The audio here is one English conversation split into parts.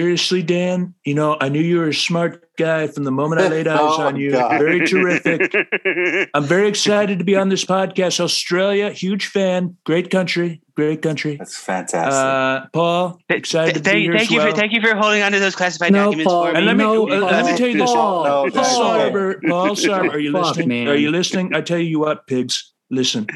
Seriously, Dan, you know, I knew you were a smart guy from the moment I laid eyes Oh, on you. God. Very terrific. I'm very excited to be on this podcast. Australia, huge fan, great country, great country. That's fantastic. Uh, Paul, Th- excited to be thank, here thank as you well. for thank you for holding on to those classified No, documents Paul. for me. And let me no, uh, let me tell you this. Paul, No, Paul that's Paul. okay. Sarver, Paul Sarver, are you listening? man. Are you listening? I tell you what, pigs, listen.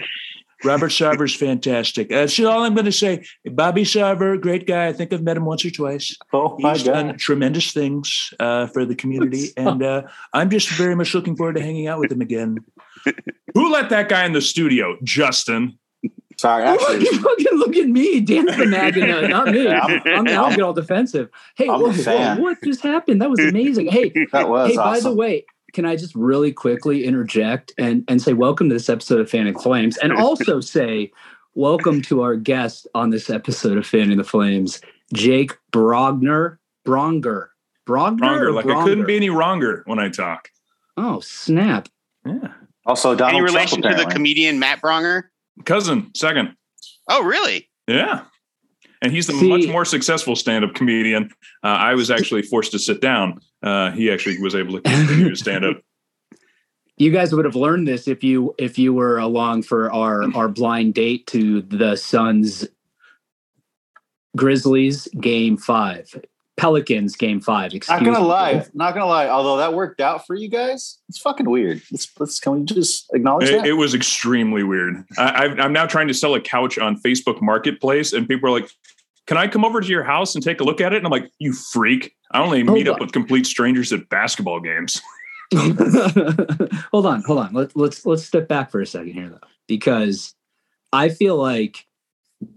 Robert Sarver's fantastic. That's all I'm going to say. Bobby Sarver, great guy. I think I've met him once or twice. oh my He's done tremendous things uh, for the community, and uh, I'm just very much looking forward to hanging out with him again. Who let that guy in the studio? Justin. Sorry, actually, you fucking look at me. Dan's the magnet, not me. I'm- I'm, I'll get all defensive. Hey, I'm whoa, a whoa, what just happened? That was amazing. Hey, that was hey, by the way, can I just really quickly interject and, and say welcome to this episode of Fanning Flames and also say welcome to our guest on this episode of Fanning the Flames, Jake Brogner. Bronger. Brogner? Wronger. or Like I couldn't be any wronger when I talk. Oh, snap. Yeah. Also, Donald Any Trump, relation to the comedian Matt Braunger? Cousin, second. Oh, really? Yeah. And he's the See- much more successful stand-up comedian. Uh, I was actually forced to sit down. Uh, he actually was able to continue to stand up. You guys would have learned this if you if you were along for our our blind date to the Suns Grizzlies game five. Pelicans game five. Excuse Not gonna me. lie, not gonna lie. Although that worked out for you guys, it's fucking weird. Let's, let's can we just acknowledge It, that? it was extremely weird. I, I, I'm now trying to sell a couch on Facebook Marketplace, and people are like, "Can I come over to your house and take a look at it?" And I'm like, "You freak! I only Hold meet up with complete strangers at basketball games." hold on, hold on. Let, let's let's step back for a second here, though, because I feel like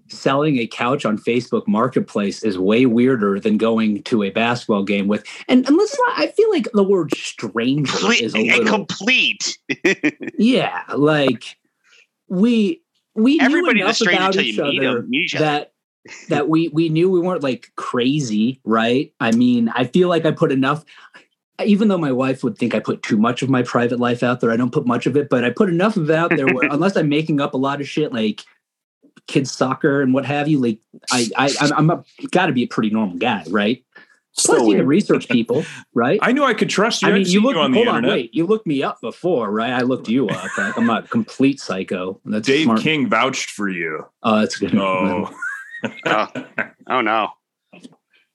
selling a couch on Facebook Marketplace is way weirder than going to a basketball game with. And, and let's not. I feel like the word stranger is a Complete. little. complete. yeah, like we we knew Everybody's a enough stranger about each other each other. that that we we knew we weren't like crazy, right? I mean, I feel like I put enough even though my wife would think I put too much of my private life out there, I don't put much of it, but I put enough of it out there where unless I'm making up a lot of shit like kids soccer and what have you, like I I I'm, I'm a, got to be a pretty normal guy, right? Plus, Still you research people, right? I knew I could trust you. I mean, you looked. you on the hold on, internet. wait. You looked me up before, right? I looked you up. Like, I'm not a complete psycho. That's Dave smart. King vouched for you. Oh, that's good. Oh, oh. oh no.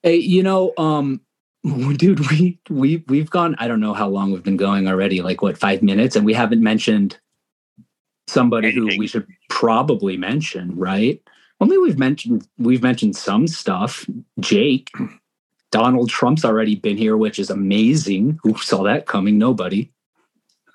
Hey, you know, um, dude, we we we've gone. I don't know how long we've been going already. Like what, five minutes, and we haven't mentioned somebody who we should probably mention, right? Only we've mentioned we've mentioned some stuff. Jake, Donald Trump's already been here, which is amazing. Who saw that coming? Nobody.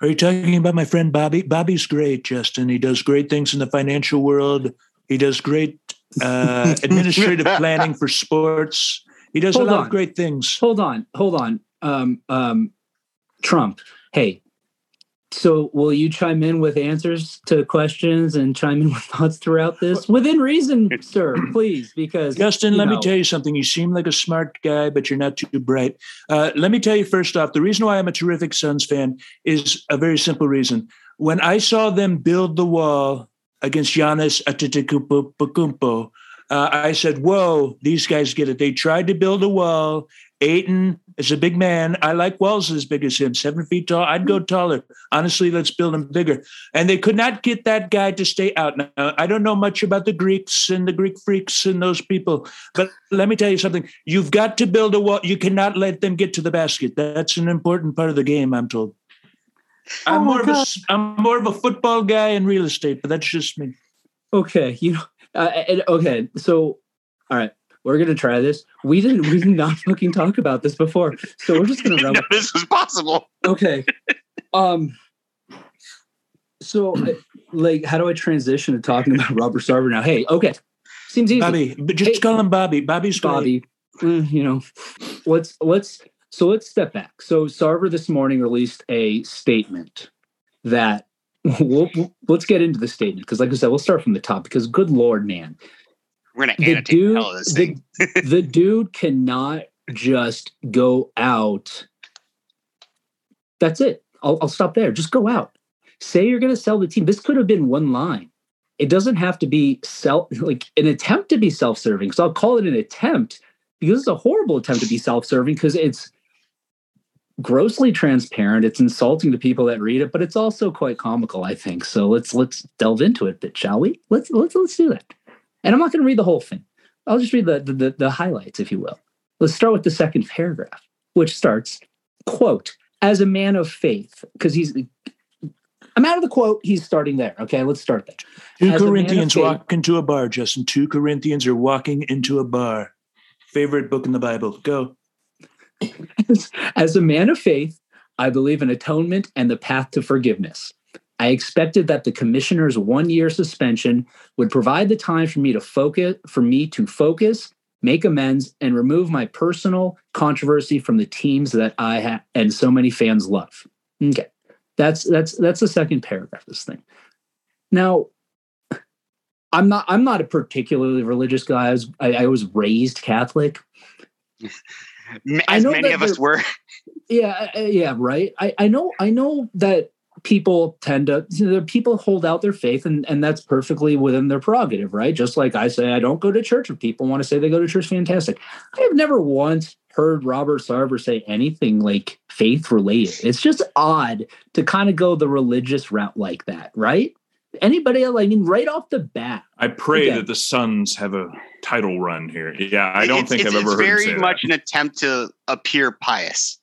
Are you talking about my friend Bobby? Bobby's great, Justin. He does great things in the financial world. He does great uh, administrative planning for sports. He does Hold a lot on. of great things. Hold on, hold on. Um, um, Trump. Hey, so will you chime in with answers to questions and chime in with thoughts throughout this within reason, sir? Please, because Justin, let me tell you something. You seem like a smart guy, but you're not too bright. Uh, let me tell you first off, the reason why I'm a terrific Suns fan is a very simple reason. When I saw them build the wall against Giannis Antetokounmpo, uh, I said, "Whoa, these guys get it." They tried to build a wall. Ayton is a big man. I like walls as big as him, seven feet tall. I'd go taller. Honestly, let's build him bigger. And they could not get that guy to stay out. Now, I don't know much about the Greeks and the Greek freaks and those people, but let me tell you something. You've got to build a wall. You cannot let them get to the basket. That's an important part of the game, I'm told. I'm Oh more of a I'm more of a football guy in real estate, but that's just me. okay, you know, uh, and- okay. So, all right, we're gonna try this. We didn't, we did not fucking talk about this before, so we're just gonna run. This is possible. okay um so uh, like how do i transition to talking about robert sarver now hey okay seems easy Bobby, but just Hey. call him Bobby. Bobby's bobby eh, you know let's let's so let's step back. So sarver this morning released a statement that we'll, let's get into the statement because like i said we'll start from the top because good lord man. We're gonna the annotate the dude of this the, the dude cannot just go out. That's it. I'll, I'll stop there. Just go out. Say you're going to sell the team. This could have been one line. It doesn't have to be self like an attempt to be self-serving. So i'll call it an attempt because it's a horrible attempt to be self-serving because it's grossly transparent. It's insulting to people that read it, but it's also quite comical, I think. So let's let's delve into it, a bit, shall we? Let's let's let's do that. And I'm not going to read the whole thing. I'll just read the, the the highlights, if you will. Let's start with the second paragraph, which starts, quote, as a man of faith, because he's I'm out of the quote. He's starting there. Okay, let's start there. Two As a man of Corinthians faith- walk into a bar, Justin. Two Corinthians are walking into a bar. Favorite book in the Bible. Go. As a man of faith, I believe in atonement and the path to forgiveness. I expected that the commissioner's one-year suspension would provide the time for me to focus for me to focus, make amends, and remove my personal controversy from the teams that I ha- and so many fans love. Okay. That's that's that's the second paragraph of this thing. Now, I'm not I'm not a particularly religious guy. I was I, I was raised Catholic. As know many of us were. yeah uh, yeah right? I i know i know that people tend to you know, people hold out their faith and and that's perfectly within their prerogative right? Just like i say i don't go to church if people want to say they go to church fantastic. I have never once heard robert sarver say anything like faith related. It's just odd to kind of go the religious route like that right anybody else i mean right off the bat I pray Okay. that the Suns have a title run here. Yeah, I don't It's- think it's, I've ever it's heard him very say much that. an attempt to appear pious.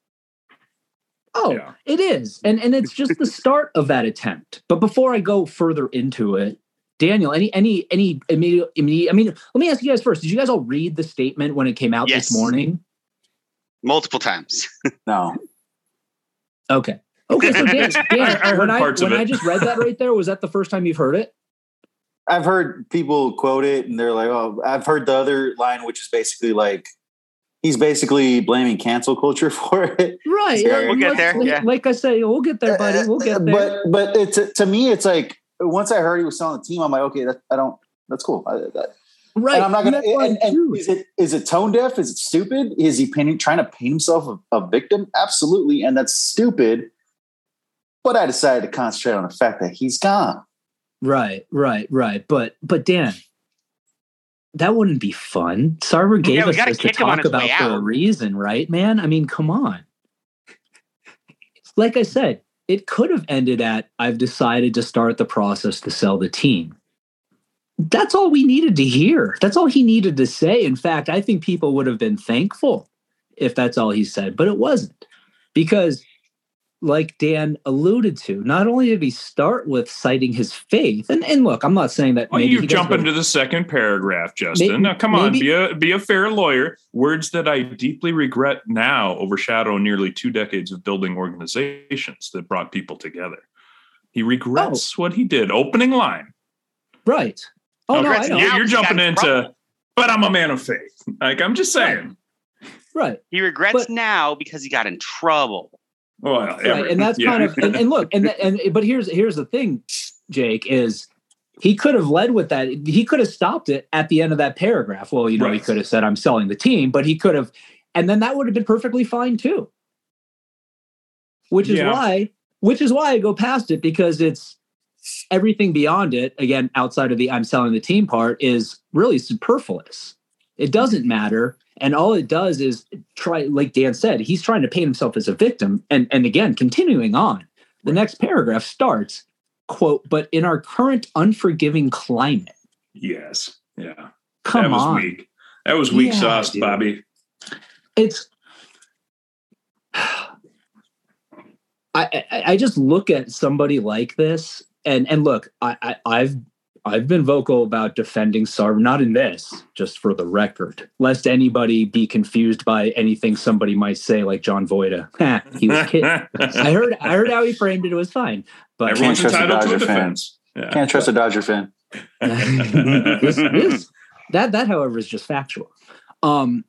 Oh, Yeah. it is. And and it's just the start of that attempt. But before I go further into it, Daniel, any any any immediate, immediate I mean, let me ask you guys first. Did you guys all read the statement when it came out Yes. this morning? Multiple times. No. Okay. Okay, so Dan, Dan I- I heard when I of when it. I just read that right there, was that the first time you've heard it? I've heard people quote it and they're like, oh, I've heard the other line, which is basically like, he's basically blaming cancel culture for it. Right. Yeah, yeah, we'll get there, like- yeah. Like I say, we'll get there, buddy. We'll get there. But, but it's, to me, it's like, once I heard he was selling the team, I'm like, okay, that, I don't, that's cool. I, that, right. And I'm not gonna. And, and is it is it tone deaf? Is it stupid? Is he painting, trying to paint himself a, a victim? Absolutely, and that's stupid. But I decided to concentrate on the fact that he's gone. Right, right, right. But but Dan, that wouldn't be fun. Sarver gave Yeah, us gotta this to kick him on talk about way for a reason, right, man? I mean, come on. Like I said, it could have ended at I've decided to start the process to sell the team. That's all we needed to hear. That's all he needed to say. In fact, I think people would have been thankful if that's all he said, but it wasn't. Because like Dan alluded to, not only did he start with citing his faith, and, and look, I'm not saying that Well, maybe you he does jump into the second paragraph, Justin. May- now, come on, maybe- be a be a fair lawyer. Words that I deeply regret now overshadow nearly two decades of building organizations that brought people together. He regrets Oh. what he did. Opening line. right. Oh no, I Regrets know. You're, you're jumping into, trouble. but I'm a man of faith. Like I'm just saying. Right, He regrets But- now because he got in trouble. Well, right, and that's kind of and, and look, and and but here's here's the thing, Jake is he could have led with that. He could have stopped it at the end of that paragraph. Well, you know, he could have said, "I'm selling the team," but he could have, and then that would have been perfectly fine too. Which is Yeah. why, which is why I go past it because it's everything beyond it. Again, outside of the "I'm selling the team" part is really superfluous. It doesn't matter, and all it does is try. Like Dan said, he's trying to paint himself as a victim, and and again, continuing on. The next paragraph starts quote, "But in our current unforgiving climate." yes, yeah. Come that was on. weak. That was weak Yeah, sauce, dude. Bobby. It's I, I I just look at somebody like this and and look, I, I I've I've been vocal about defending Sarver, not in this, just for the record, lest anybody be confused by anything somebody might say, like John Voida. He was kidding. I heard I heard how he framed it. It was fine, but Everyone's trust a entitled a Dodger fan. defense. Yeah. Can't trust a Dodger fan. this, this, that that however is just factual um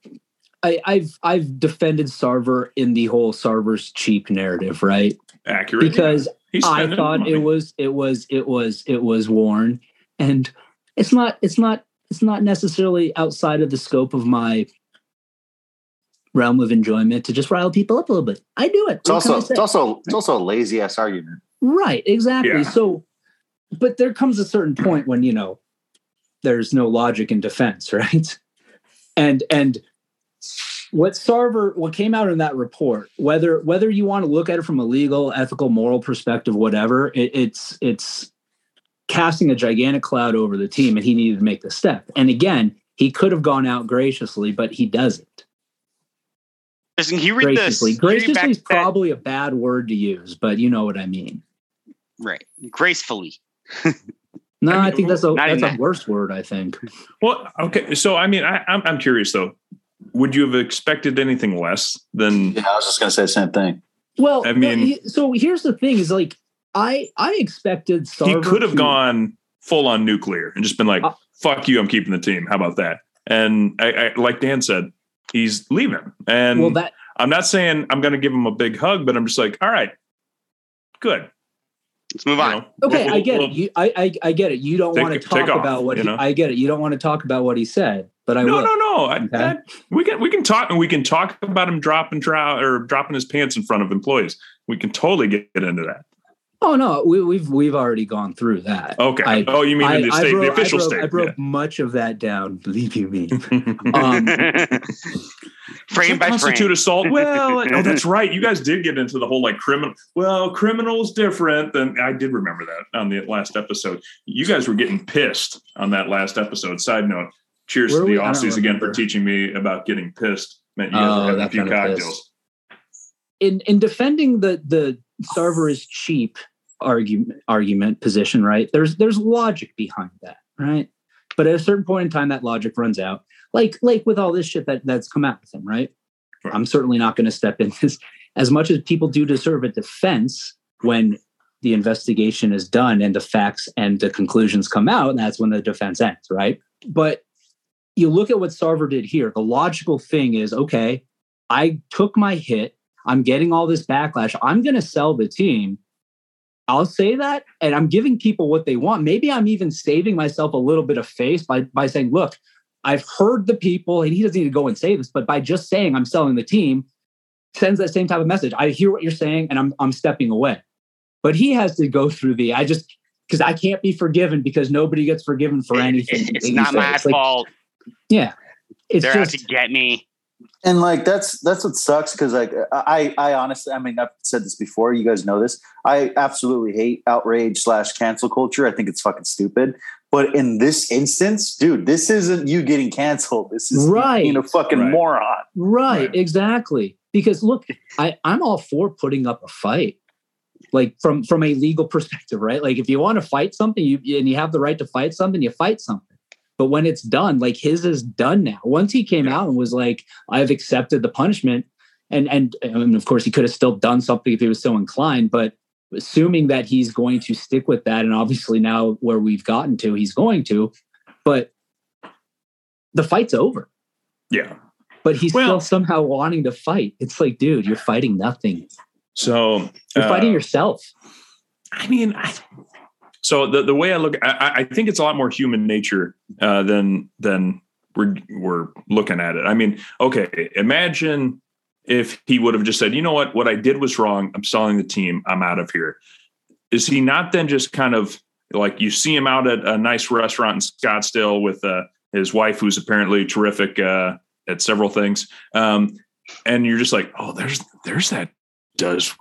I, I've I've defended Sarver in the whole Sarver's cheap narrative, right? Accurate. Because He's I thought money. it was it was it was it was worn, and it's not it's not it's not necessarily outside of the scope of my realm of enjoyment to just rile people up a little bit. I do it. It's What also it's also it's also a lazy ass argument. Right, exactly. Yeah. So, but there comes a certain point when you know there's no logic in defense, right? And and what Sarver, what came out in that report, whether whether you want to look at it from a legal, ethical, moral perspective, whatever, it, it's it's casting a gigantic cloud over the team, and he needed to make the step. And again, he could have gone out graciously, but he doesn't. Listen, can you read Graciously, this? Can you read graciously is back that- probably a bad word to use, but you know what I mean. right. Gracefully. No, I I, think that's a not that's even a worse word. I think. Well, okay. So, I mean, I, I'm I'm curious though. Would you have expected anything less than? Yeah, I was just gonna say the same thing. Well, I mean- so here's the thing: is like I I expected He could have to- gone full on nuclear and just been like, Uh, "Fuck you, I'm keeping the team." How about that? And I, I like Dan said, he's leaving, and Well, that I'm not saying I'm going to give him a big hug, but I'm just like, "All right, good." Let's move You on. know, okay, we'll- I get we'll- it. You, I, I I get it. You don't want to talk off, about what you he. I get it. You don't want to talk about what he said, but I no, will. no, no. I, Okay. I- we can we can talk and we can talk about him dropping drow or dropping his pants in front of employees. We can totally get into that. Oh no, we, we've we've already gone through that. Okay. I- oh, you mean I, in the state, broke, the official I broke, state? I broke much of that down. Believe you me. yeah. Um, frame by constitute frame. assault. Well, oh, that's right. You guys did get into the whole like criminal. Well, criminal's different than I did remember that on the last episode. You guys were getting pissed on that last episode. Side note: Cheers Were to the we? I don't Aussies again for teaching me about getting pissed. Meant you guys Oh, were having a few cocktails. pissed. in in defending the the Sarver is cheap argument argument position, right? There's there's logic behind that, right? But at a certain point in time, that logic runs out. Like like with all this shit that that's come out with him, right? Right. I'm certainly not going to step in this as much as people do deserve a defense when the investigation is done and the facts and the conclusions come out, and that's when the defense ends, right? But you look at what Sarver did here. The logical thing is, okay, I took my hit. I'm getting all this backlash. I'm going to sell the team. I'll say that, and I'm giving people what they want. Maybe I'm even saving myself a little bit of face by by saying, "Look, I've heard the people," and he doesn't need to go and say this, but by just saying I'm selling the team, sends that same type of message. I hear what you're saying, and I'm I'm stepping away. But he has to go through the. I just because I can't be forgiven because nobody gets forgiven for anything. It's not my It's like- fault. Yeah, it's They're just out to get me. And like that's that's what sucks because like I I honestly I mean I've said this before you guys know this I absolutely hate outrage slash cancel culture I think it's fucking stupid but in this instance dude this isn't you getting canceled this is Right. you being a fucking Right. moron Right, Right. exactly. Because look, I, I'm all for putting up a fight. Like from from a legal perspective, right? Like if you want to fight something, you and you have the right to fight something, you fight something. But when it's done, like his is done now. Once he came out and was like, I've accepted the punishment, and and, and of course he could have still done something if he was so inclined, but assuming that he's going to stick with that, and obviously now where we've gotten to, he's going to, but the fight's over Yeah. but he's Well- still somehow wanting to fight. It's like, dude, you're fighting nothing. So You're uh, fighting yourself. I mean, I, so the the way I look, I, I think it's a lot more human nature uh, than than we're we're looking at it. I mean, okay, imagine if he would have just said, you know what, what I did was wrong. I'm selling the team. I'm out of here. Is he not then just kind of like you see him out at a nice restaurant in Scottsdale with uh, his wife, who's apparently terrific uh, at several things, um, and you're just like, oh, there's there's that does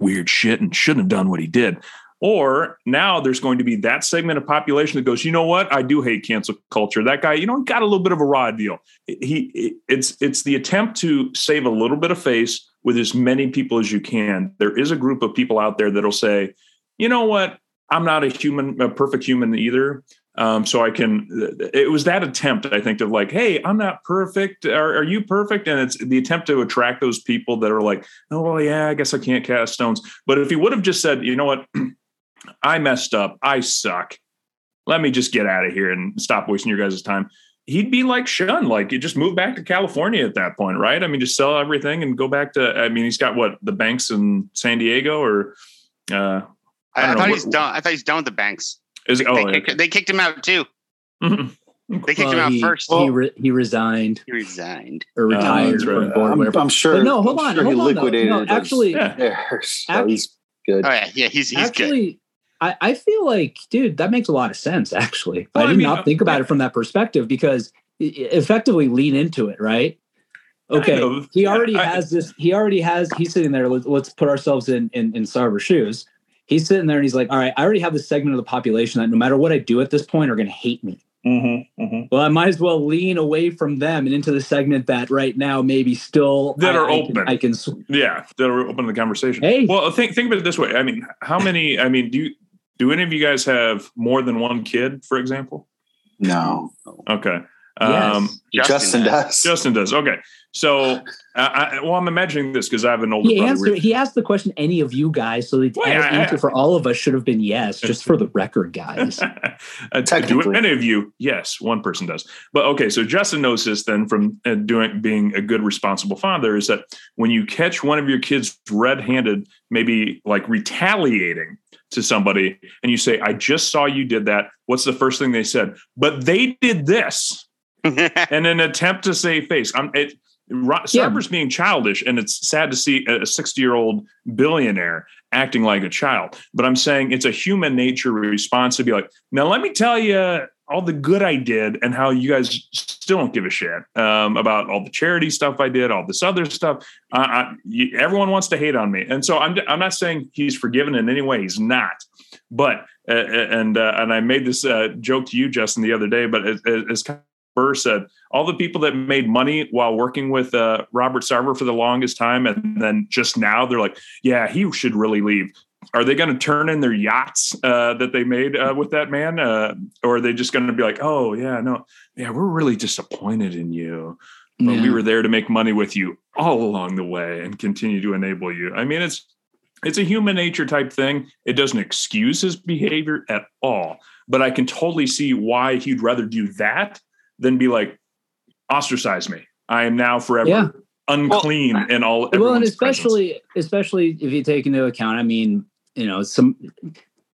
weird shit and shouldn't have done what he did. Or now there's going to be that segment of population that goes, you know what? I do hate cancel culture. That guy, you know, got a little bit of a raw deal. He, it's it's the attempt to save a little bit of face with as many people as you can. There is a group of people out there that'll say, you know what? I'm not a human, a perfect human either. Um, so I can. It was that attempt, I think, of like, hey, I'm not perfect. Are, are you perfect? And it's the attempt to attract those people that are like, oh well, yeah, I guess I can't cast stones. But if he would have just said, you know what, I messed up, I suck. Let me just get out of here and stop wasting your guys' time. He'd be like Shun, like you just move back to California at that point, right? I mean, just sell everything and go back to. I mean, he's got what the banks in San Diego, or uh, I I, I, don't know, thought what- he's done. I thought he's done with the banks. is he? Oh, they, yeah. kicked, they kicked him out too. Mhm. They kicked him out he, first. He, re- he resigned he resigned. or Oh, retired that's right. from board, I'm. I'm sure But no, hold I'm on, sure hold he on, liquidated No, actually- Yeah. so Act- he's good Oh yeah, yeah. He's he's good. I, I feel like, dude, that makes a lot of sense. Actually, Well, I I did mean, not think about yeah. it from that perspective because effectively lean into it, right? Okay, he already I- has this. He already has. He's sitting there. Let's, let's put ourselves in in in Sarver's shoes. He's sitting there and he's like, "All right, I already have this segment of the population that no matter what I do at this point are going to hate me. Mm-hmm, mm-hmm. Well, I might as well lean away from them and into the segment that right now maybe still That I- are I can- open. I can. sw- Yeah, that are open to the conversation. Hey. Well, think think of it this way. I mean, how many? I mean, do you, do any of you guys have more than one kid, for example? No, Okay. Yes. Um, Justin, does. Justin does. Okay. So, I, I, well, I'm imagining this because I have an older He brother. answered. He asked the question. Any of you guys? So the Well, yeah, answer I- for all of us should have been yes, just for the record, guys. Uh, do Technically. any of you? Yes, one person does. But okay, so Justin knows this then from uh, doing being a good responsible father is that when you catch one of your kids red-handed, maybe like retaliating to somebody, and you say, "I just saw you did that." What's the first thing they said? But they did this, in an attempt to save face. I'm it. Ro- Yeah. Sarver's being childish, and it's sad to see a 60 year old billionaire acting like a child. But I'm saying it's a human nature response to be like, now let me tell you all the good I did and how you guys still don't give a shit um, about all the charity stuff I did, all this other stuff. Uh, I, you, everyone wants to hate on me, and so I'm I'm not saying he's forgiven in any way. He's not. But uh, and uh, and I made this uh, joke to you, Justin, the other day. But as, as Burr said, all the people that made money while working with uh, Robert Sarver for the longest time, and then just now they're like, yeah, he should really leave. Are they going to turn in their yachts uh, that they made uh, with that man, uh, or are they just going to be like, oh yeah, no, yeah, we're really disappointed in you, but we were there to make money with you all along the way and continue to enable you. I mean, it's it's a human nature type thing. It doesn't excuse his behavior at all, but I can totally see why he'd rather do that than be like, ostracize me. I am now forever Yeah. unclean and all. well and especially especially if you take into account i mean you know some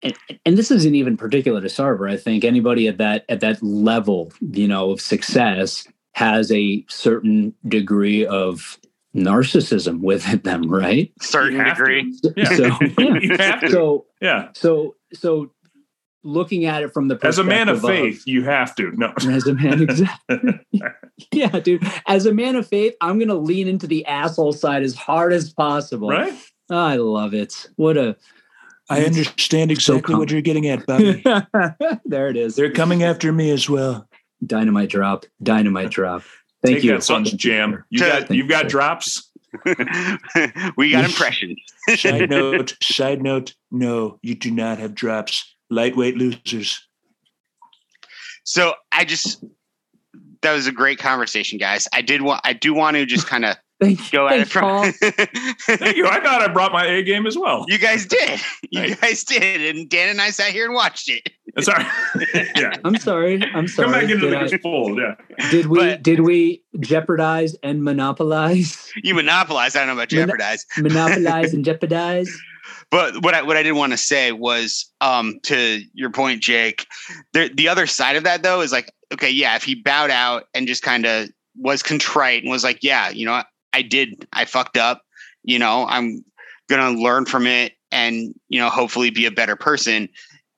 and, and this isn't even particular to Sarver. I think anybody at that at that level, you know, of success has a certain degree of narcissism within them, right? Certain You to. degree. Yeah. So, You have to. so Yeah. so so looking at it from the As a man of perspective faith, you have to. No. as a man, exactly. yeah, dude. As a man of faith, I'm gonna lean into the asshole side as hard as possible. Right? I love it. What a I understand exactly common. what you're getting at, Bobby. there it is. They're coming after me as well. Dynamite drop. Dynamite drop. Thank Take you. that, Sons Jam. You To- got you've got drops. we got impressions. Side note, side note, no, you do not have drops. Lightweight losers. So I just that was a great conversation, guys. I did want I do want to just kind of Thank you. go at it from Thank you. I thought I brought my A game as well. You guys did. You Hey. guys did. And Dan and I sat here and watched it. I'm Sorry. yeah. I'm sorry. I'm sorry. Come back into did, the I- fold. Yeah. did we But- did we jeopardize and monopolize? You monopolize. I don't know about Mon- jeopardize. Monopolize and jeopardize? But what I what I did want to say was um to your point, Jake, the the other side of that though is like, okay, yeah, if he bowed out and just kind of was contrite and was like, yeah, you know, I did, I fucked up, you know, I'm gonna learn from it and you know, hopefully be a better person.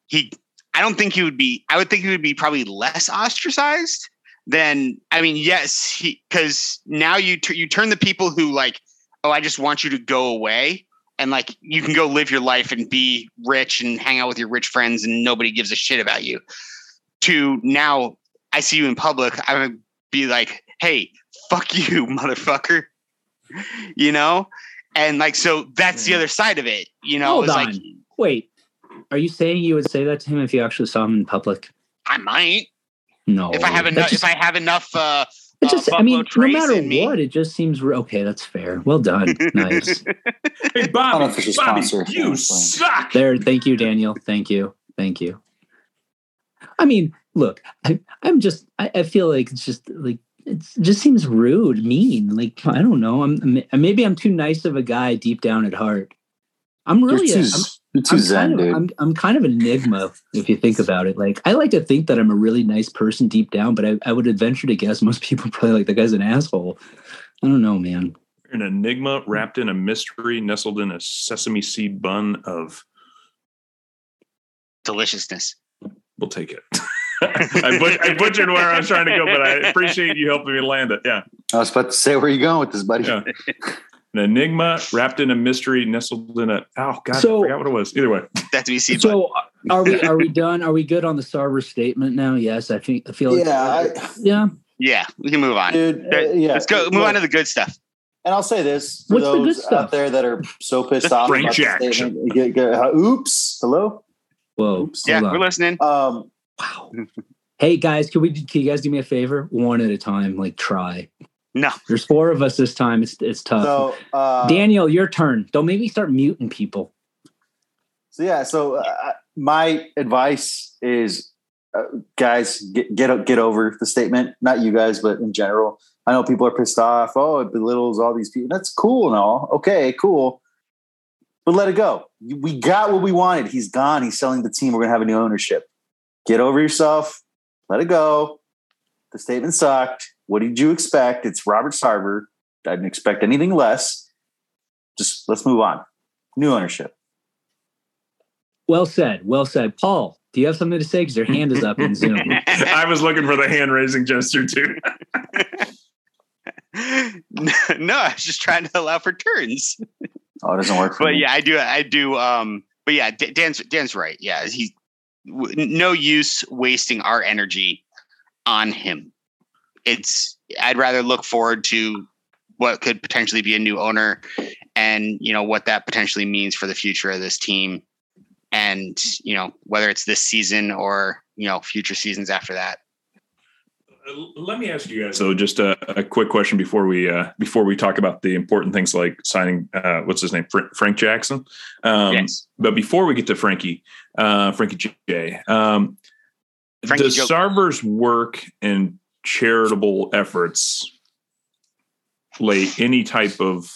He I don't think he would be I would think he would be probably less ostracized than I mean, yes, he because now you t- you turn the people who like, oh, I just want you to go away and like you can go live your life and be rich and hang out with your rich friends and nobody gives a shit about you to now i see you in public i would be like hey fuck you motherfucker you know and like so that's the other side of it you know Hold it's on. like Wait. Are you saying you would say that to him if you actually saw him in public? i might No. if i have enough just- if i have enough uh it uh, just, I mean, no matter me. what, it just seems re- okay. That's fair. Well done. Nice. Hey, Bobby, Bobby, sponsor. you Yeah, suck. there. Thank you, Daniel. Thank you. Thank you. I mean, look, I, I'm just, I, I feel like it's just like, it just seems rude, mean. Like, I don't know. I'm maybe I'm too nice of a guy deep down at heart. I'm really, you're a, too, I'm, you're too I'm zen, kind of, dude. I'm, I'm kind of an enigma if you think about it. Like I like to think that I'm a really nice person deep down, but I, I would adventure to guess most people probably like the guy's an asshole. I don't know, man. An enigma wrapped in a mystery, nestled in a sesame seed bun of. deliciousness We'll take it. I, but, I butchered where I was trying to go, but I appreciate you helping me land it. Yeah. I was about to say, where are you going with this, buddy? Yeah. An enigma wrapped in a mystery, nestled in a. Oh God, So- I forgot what it was. Either way, That to be seen. So are we are we done? Are we good on the Sarver statement now? Yes, I think I feel like Yeah, I, yeah. yeah, we can move on. dude. uh, yeah, Let's go. Move on to the good stuff. And I'll say this for What's the good those stuff? out there that are so pissed off Frank about the statement. Get- get- uh, oops. Hello. Whoa. Oops. Yeah, hold we're listening. Um, Wow. Hey guys, can we can you guys do me a favor? One at a time, like try. No. There's four of us this time. It's it's tough. so uh, Daniel, your turn. Don't maybe start muting people. So yeah, so uh, my advice is, uh, guys, get get get over the statement. Not you guys, but in general. I know people are pissed off. Oh, it belittles all these people. That's cool and all. Okay, cool, but let it go. We got what we wanted. He's gone. He's selling the team. We're gonna have a new ownership. Get over yourself. Let it go. The statement sucked. What did you expect? It's Robert Sarver. I didn't expect anything less. Just let's move on. New ownership. Well said. Well said. Paul, do you have something to say? Because your hand is up in Zoom. I was looking for the hand raising gesture too. no, I was just trying to allow for turns. Oh, it doesn't work for But me. yeah, I do. I do. Um, but yeah, Dan's Dan's right. Yeah, he w- no use wasting our energy on him. It's I'd rather look forward to what could potentially be a new owner, and you know what that potentially means for the future of this team, and you know whether it's this season or you know future seasons after that. Uh, Let me ask you guys though, just a, a quick question before we uh, before we talk about the important things like signing uh, what's his name Fra- Frank Jackson. Um, yes, But before we get to Frankie, uh, Frankie J, um, Frankie does Joe- Sarver's work and charitable efforts lay any type of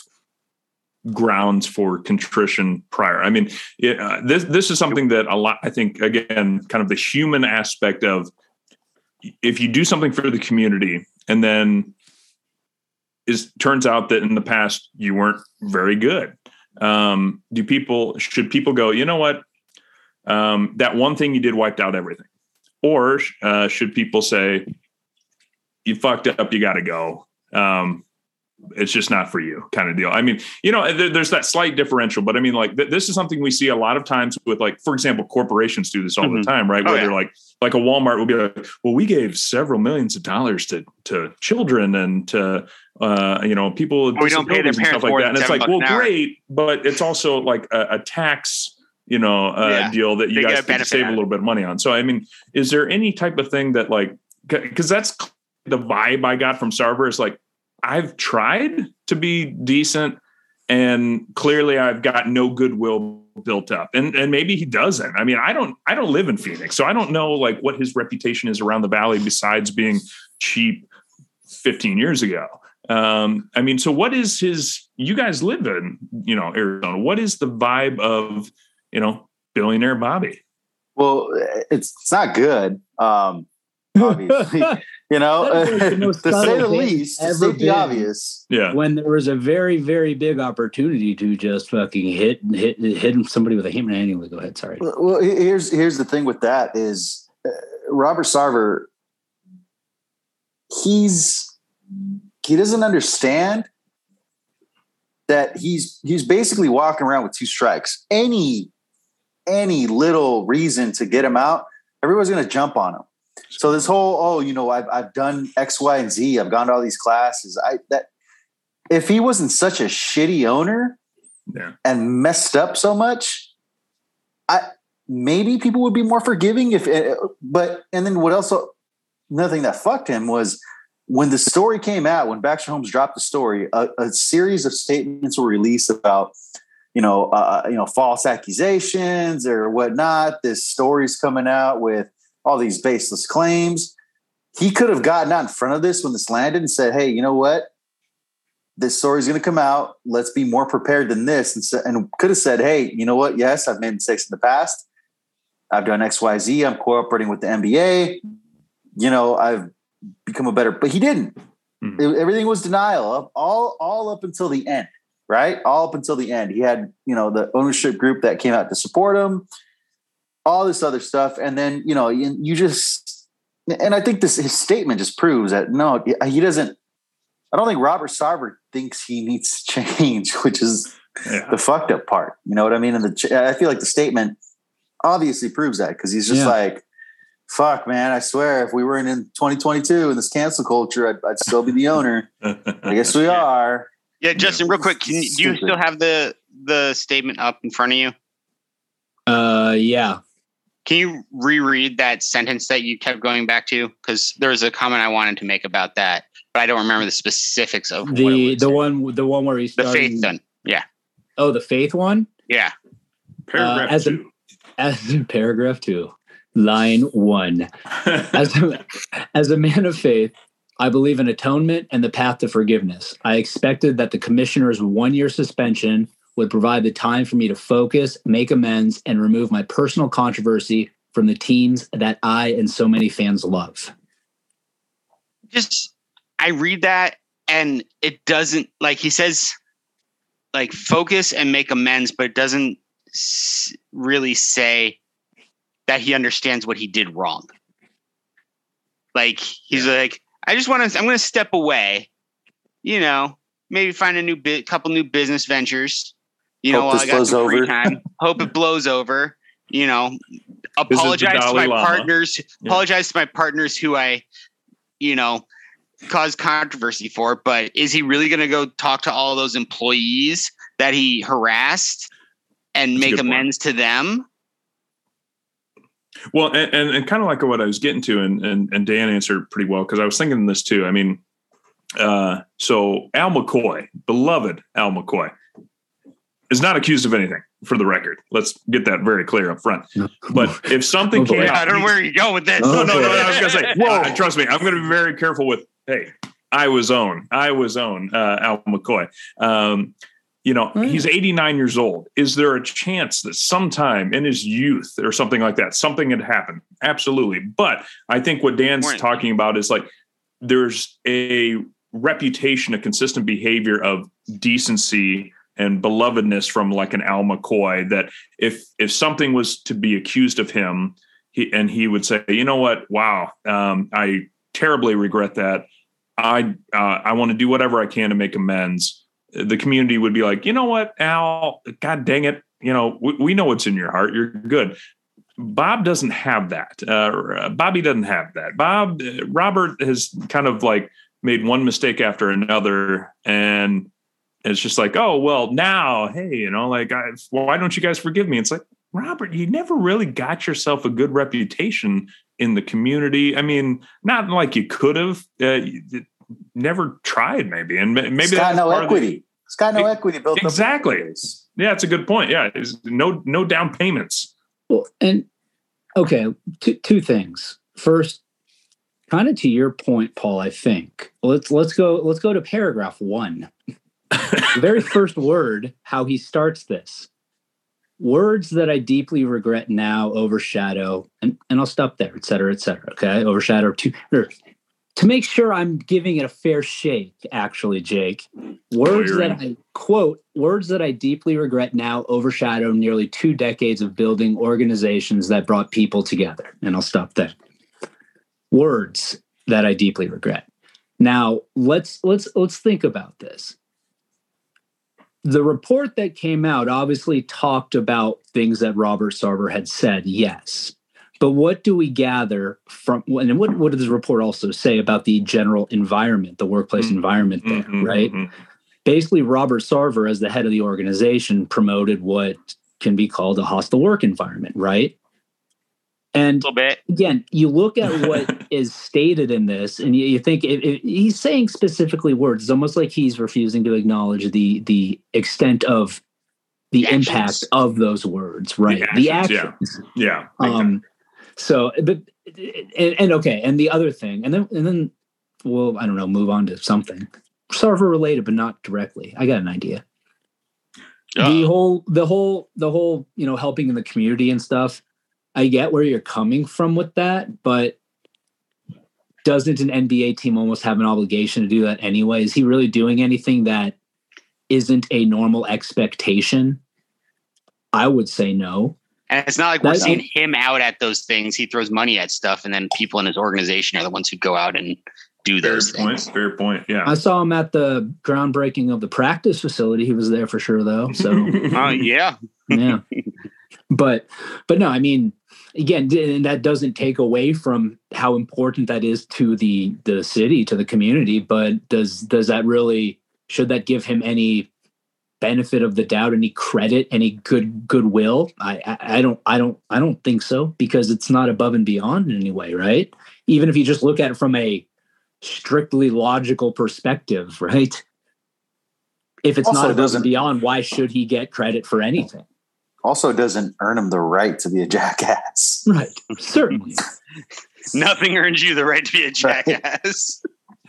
grounds for contrition prior? I mean, it, uh, this this is something that a lot. I think again, kind of the human aspect of if you do something for the community and then is turns out that in the past you weren't very good um, do people should people go you know what? Um, that one thing you did wiped out everything. Or uh, should people say you fucked up you got to go. Um, it's just not for you kind of deal i mean you know there, there's that slight differential but i mean like th- this is something we see a lot of times with like for example corporations do this all Mhm. the time right Oh, where yeah. they're like like a walmart will be like well we gave several millions of dollars to to children and to uh, you know people with We don't pay their disabilities and stuff like that and it's like well an great but it's also like a, a tax you know uh, Yeah. deal that you They guys could save a little bit of money on so i mean is there any type of thing that like because that's the vibe i got from sarver is like i've tried to be decent and clearly i've got no goodwill built up. And and maybe he doesn't. I mean i don't i don't live in phoenix so i don't know like what his reputation is around the valley besides being cheap 15 years ago. Um i mean so what is his you guys live in you know arizona. What is the vibe of you know billionaire bobby? Well, it's it's not good. Um, obviously, you know, That is like the to say the least, to ever state the obvious. yeah when there was a very, very big opportunity to just fucking hit hit hit somebody with a hammer. Anyway, go ahead. Sorry. Well, here's here's the thing with that is uh, Robert Sarver. He's he doesn't understand that he's he's basically walking around with two strikes. Any any little reason to get him out, everyone's going to jump on him. So this whole oh, you know, I've I've done X, Y, and Z. I've gone to all these classes. I that if he wasn't such a shitty owner yeah and messed up so much, I maybe people would be more forgiving if. eh, But and then what else? Another thing that fucked him was when the story came out. When Baxter Holmes dropped the story, a, a series of statements were released about you know uh, you know false accusations or whatnot. This story's coming out with all these baseless claims. He could have gotten out in front of this when this landed and said, "Hey, you know what? this story's going to come out. Let's be more prepared than this. And, so, and could have said, hey, you know what? Yes, I've made mistakes in the past. I've done X, Y, Z. I'm cooperating with the NBA. You know, I've become a better, but he didn't. Mhm. It- everything was denial all, all up until the end, right? All up until the end. He had, you know, the ownership group that came out to support him, all this other stuff. And then, you know, you, you just, and I think this his statement just proves that no, he doesn't. I don't think Robert Sarver thinks he needs to change, which is yeah. the fucked up part. You know what I mean? And the I feel like the statement obviously proves that because he's just yeah. like, "Fuck, man! I swear, if we weren't in 2022 in this cancel culture, I'd, I'd still be the owner. I guess we are." Yeah, Justin, real quick, can you, do you still have the the statement up in front of you? Uh, yeah. Can you reread that sentence that you kept going back to? Because there was a comment I wanted to make about that, but I don't remember the specifics of the the one the one where he's the faith done. Yeah. Oh, the faith one. Yeah. Paragraph uh, as two. A, as paragraph two, line one. as a, as a man of faith, I believe in atonement and the path to forgiveness. I expected that the commissioner's one year suspension would provide the time for me to focus, make amends, and remove my personal controversy from the teams that I and so many fans love. Just, I read that and it doesn't, like he says, like focus and make amends, but it doesn't really say that he understands what he did wrong. Like he's like, I just want to, I'm going to step away, you know, maybe find a new bit, couple new business ventures, you know, I got some free over. time. Hope it blows over. You know, apologize to my Lama. partners. Yeah. Apologize to my partners who I, you know, caused controversy for. But is he really going to go talk to all those employees that he harassed and That's make amends point. to them? Well, and, and, and, kind of like what I was getting to, and and, and Dan answered pretty well because I was thinking this too. I mean, uh, so Al McCoy, beloved Al McCoy, is not accused of anything for the record. Let's get that very clear up front. But if something oh, came out, I don't know where you go with this. No, no, no. I was gonna say, whoa, uh, trust me, I'm gonna be very careful with. Hey, I was own. I was own. Uh, Al McCoy. Um, you know, mm. he's 89 years old. Is there a chance that sometime in his youth or something like that, something had happened? Absolutely. But I think what Dan's Morning. talking about is like there's a reputation, a consistent behavior of decency and belovedness from like an Al McCoy that if if something was to be accused of him, he and he would say, you know what, wow, um, I terribly regret that. I uh, I want to do whatever I can to make amends. The community would be like, you know what, Al, God dang it, you know we, we know what's in your heart. You're good. Bob doesn't have that. Uh, Bobby doesn't have that. Bob uh, Robert has kind of like made one mistake after another and it's just like, oh well, now, hey, you know, like, I, why don't you guys forgive me? It's like, Robert, you never really got yourself a good reputation in the community. I mean, not like you could have. Uh, never tried, maybe, and maybe it's got no equity. The, it's got no it, equity built exactly. Yeah, it's a good point. Yeah, no no down payments. Well, and okay, two two things. First, kind of to your point, Paul. I think let's let's go let's go to paragraph one the very first word, how he starts this. Words that I deeply regret now overshadow, and, and I'll stop there, et cetera, et cetera. Okay. Overshadow to or to make sure I'm giving it a fair shake, actually, Jake. Words oh, that I quote, words that I deeply regret now overshadow nearly two decades of building organizations that brought people together. And I'll stop there. Words that I deeply regret. Now let's let's let's think about this the report that came out obviously talked about things that Robert Sarver had said, yes. But what do we gather from and what, what does the report also say about the general environment, the workplace mm-hmm. environment there, mm-hmm, right? Mm-hmm. Basically, Robert Sarver, as the head of the organization, promoted what can be called a hostile work environment, right? And again, you look at what is stated in this, and you, you think it, it, he's saying specifically words. It's almost like he's refusing to acknowledge the the extent of the, the impact of those words, right? The actions. The actions. Yeah. yeah um. So, but and, and, okay, and the other thing, and then and then, well, I don't know, move on to something Sarver related, but not directly. I got an idea. Uh, the whole, the whole, the whole, you know, helping in the community and stuff I get where you're coming from with that, but doesn't an NBA team almost have an obligation to do that anyway? Is he really doing anything that isn't a normal expectation? I would say no. And it's not like we're That- seeing him out at those things. He throws money at stuff, and then people in his organization are the ones who go out and do Fair those point. things. Fair point. Yeah. I saw him at the groundbreaking of the practice facility. He was there for sure, though. So Oh yeah, yeah, but but no, I mean, again, and that doesn't take away from how important that is to the the city, to the community. But does does that really should that give him any benefit of the doubt, any credit, any good goodwill? I, I I don't I don't I don't think so because it's not above and beyond in any way, right? Even if you just look at it from a strictly logical perspective, right? If it's Also, not above doesn't- and beyond, why should he get credit for anything? Also, doesn't earn him the right to be a jackass. Right. Certainly. nothing earns you the right to be a jackass.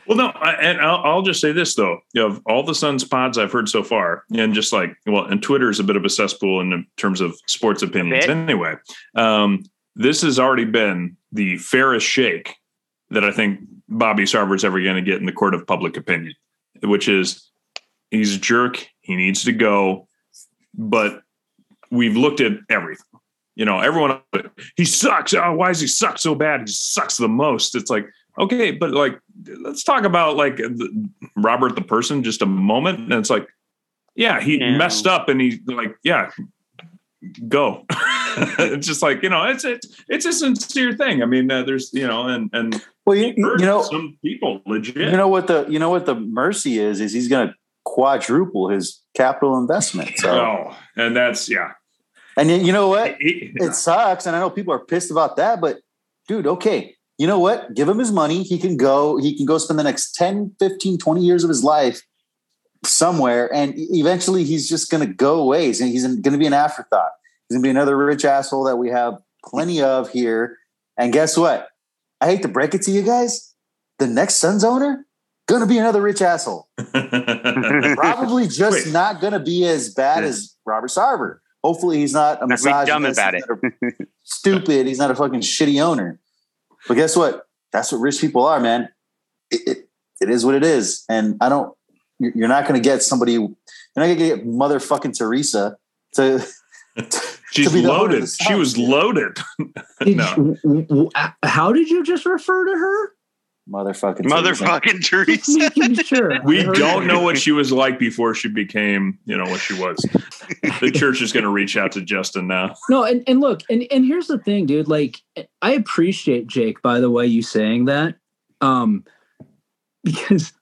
Well, no, I, and I'll, I'll just say this though: of all the Suns pods I've heard so far, and just like well, and Twitter is a bit of a cesspool in terms of sports opinions. Anyway, um, this has already been the fairest shake that I think Bobby Sarver's ever going to get in the court of public opinion, which is he's a jerk. He needs to go, but we've looked at everything. You know, everyone he sucks. Oh, why does he suck so bad? He sucks the most. It's like okay, but like let's talk about like the, Robert the person just a moment. And it's like, yeah, he No. messed up, and he like, yeah, go. it's just like you know, it's it's it's a sincere thing. I mean, uh, there's you know, and and Well, you, you know, some people legit. you know what the you know what the mercy is is he's going to quadruple his capital investment. So, oh, and that's yeah. and you know what? He- It sucks, and I know people are pissed about that, but dude, okay. You know what? Give him his money. He can go, he can go spend the next 10, 15, 20 years of his life somewhere. And eventually he's just going to go away. He's, he's going to be an afterthought. He's going to be another rich asshole that we have plenty of here. And guess what? I hate to break it to you guys. The next Suns owner, going to be another rich asshole. Probably just Wait. not going to be as bad as Robert Sarver. Hopefully he's not a Not be dumb about he's not a- stupid. He's not a fucking shitty owner. But guess what? That's what rich people are, man. It, it, it is what it is. And I don't, you're you're not going to get somebody, you're not going to get motherfucking Teresa to, She's be the owner of loaded. She was loaded. No. you- w- w- how did you just refer to her? Motherfucking Teresa. Motherfucking Just Teresa. sure. We don't know what she was like before she became, you know, what she was. The church is going to reach out to Justin now. No, and, and look, and, and here's the thing, dude. Like, I appreciate Jake, by the way, you saying that. Um, because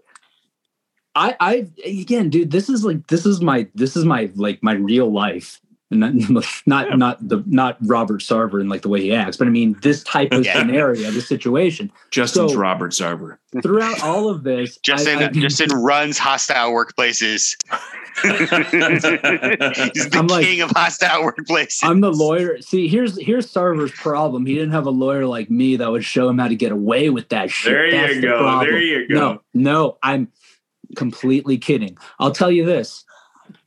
I I again, dude, this is like this is my this is my like my real life. Not not Yeah. not the not Robert Sarver and like the way he acts, but I mean this type of Yeah. scenario, this situation. Justin's So- Robert Sarver. Throughout all of this, Justin I, I, Justin runs hostile workplaces. He's the I'm like- king of hostile workplaces. I'm the lawyer. See, here's here's Sarver's problem. He didn't have a lawyer like me that would show him how to get away with that shit. There That's you the go. problem. There you go. No, no, I'm completely kidding. I'll tell you this.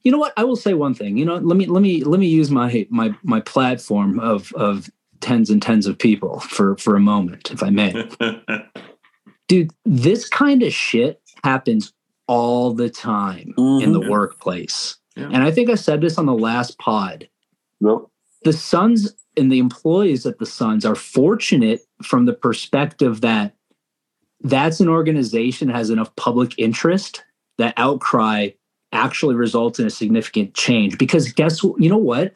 You know what? I will say one thing. You know, let me let me let me use my my my platform of of tens and tens of people for for a moment, if I may. Dude, this kind of shit happens all the time in the Mhm. workplace. Yeah. And I think I said this on the last pod Yep. the Suns and the employees at the Suns are fortunate from the perspective that that's an organization that has enough public interest that outcry actually results in a significant change. Because guess what? You know what?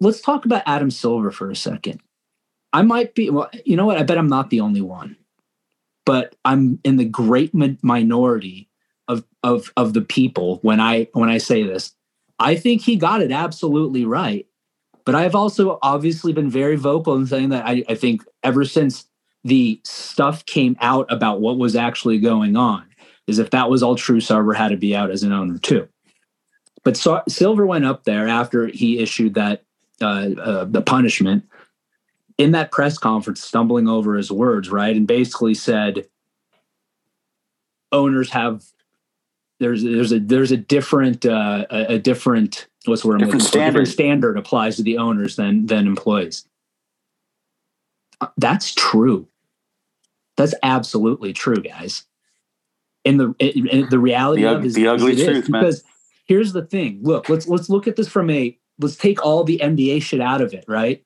Let's talk about Adam Silver for a second. I might be, well, you know what? I bet I'm not the only one, but I'm in the great minority of of of the people when I when I say this. I think he got it absolutely right. But I've also obviously been very vocal in saying that I, I think ever since the stuff came out about what was actually going on, is if that was all true, Sarver had to be out as an owner too. But Sar- Silver went up there after he issued that uh, uh, the punishment in that press conference, stumbling over his words, right, and basically said owners have there's there's a there's a different uh, a, a different what's the word Different looking different standard. standard applies to the owners than than employees. Uh, That's true. That's absolutely true, guys. And the in, in the reality The of ug- is the ugly it is, truth, man. because here's the thing. Look, let's let's look at this from a let's take all the NBA shit out of it, right?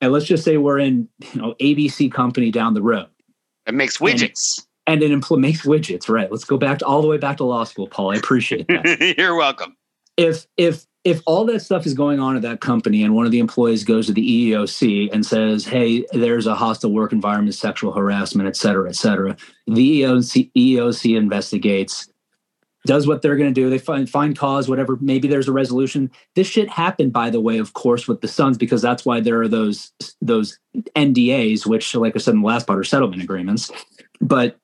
And let's just say we're in, you know, ABC company down the road. It makes widgets. And, and it impl- makes widgets, right? Let's go back to all the way back to law school, Paul. I appreciate that. You're welcome. If if if all that stuff is going on at that company and one of the employees goes to the EEOC and says, "Hey, there's a hostile work environment, sexual harassment, et cetera, et cetera," the EEOC, EEOC investigates, does what they're going to do. They find find cause, whatever. Maybe there's a resolution. This shit happened, by the way, of course, with the Suns because that's why there are those those NDAs, which, like I said in the last part, are settlement agreements. But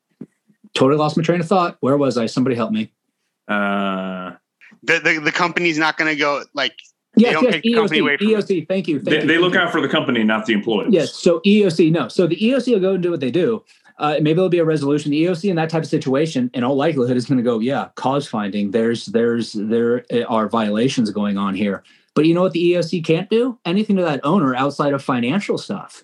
totally lost my train of thought. Where was I? Somebody help me. Uh, The the, the company's not going to go like Yes, don't yes, take the company away EOC, from EOC. Thank you. Thank they, you, they thank look you. out for the company, not the employees. Yes. So EOC, no. So the EOC will go and do what they do. Uh, maybe there'll be a resolution. The EOC in that type of situation, in all likelihood, is going to go, yeah, cause finding. There's there's there are violations going on here. But you know what the EOC can't do? Anything to that owner outside of financial stuff.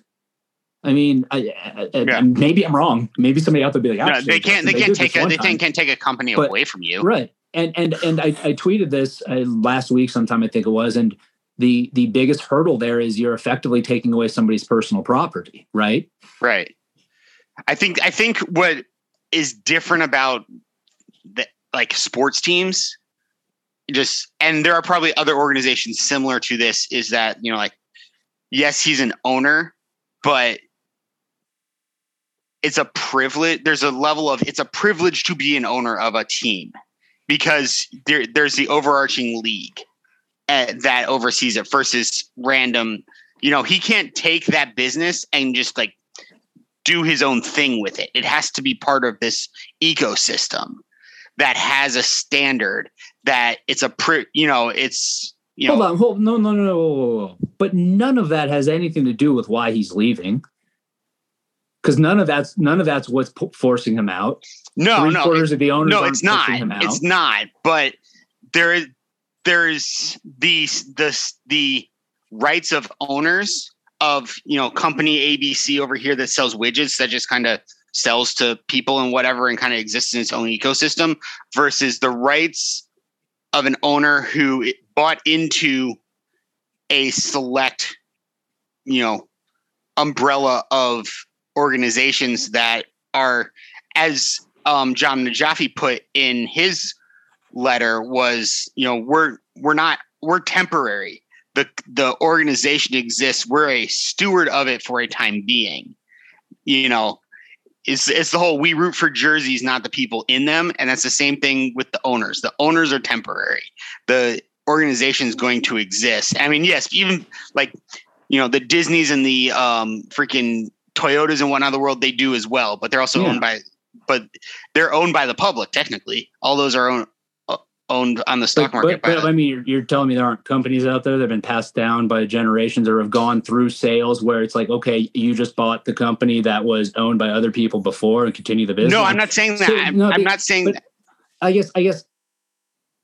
I mean, I, I, I- Yeah. maybe I'm wrong. Maybe somebody out there be like, no, "Actually, they can't they Justin, can't take a they time." can't take a company But- away from you. right and and and i, I tweeted this uh, last week sometime i think it was and the the biggest hurdle there is you're effectively taking away somebody's personal property right Right. I think I think what is different about the like sports teams just and there are probably other organizations similar to this is that, you know, like yes, he's an owner, but it's a privilege there's a level of it's a privilege to be an owner of a team because there there's the overarching league uh, that oversees it versus random you know he can't take that business and just like do his own thing with it. It has to be part of this ecosystem that has a standard that it's a pre, you know, it's you know, hold on hold no no no no whoa, whoa, whoa. but none of that has anything to do with why he's leaving because none of that's none of that's what's forcing him out no, three no, quarters of the owners no, it's not. It's not. But there is there's these the the rights of owners of you know company ABC over here that sells widgets that just kind of sells to people and whatever and kind of exists in its own ecosystem versus the rights of an owner who bought into a select you know umbrella of organizations that are as um, Jahm Najafi put in his letter was, you know, we're we're not we're temporary. The the organization exists. We're a steward of it for a time being. You know, it's it's the whole we root for jerseys, not the people in them, and that's the same thing with the owners. The owners are temporary. The organization is going to exist. I mean, yes, even like you know the Disneys and the um, freaking Toyotas and whatnot of the world, they do as well, but they're also Yeah. owned by but they're owned by the public technically. All those are owned uh, owned on the stock but, market. but, but I mean, you're, you're telling me there aren't companies out there that have been passed down by generations or have gone through sales where it's like, okay, you just bought the company that was owned by other people before and continue the business. no, I'm not saying that. So, I'm, no, I'm but- not saying that. I guess, I guess,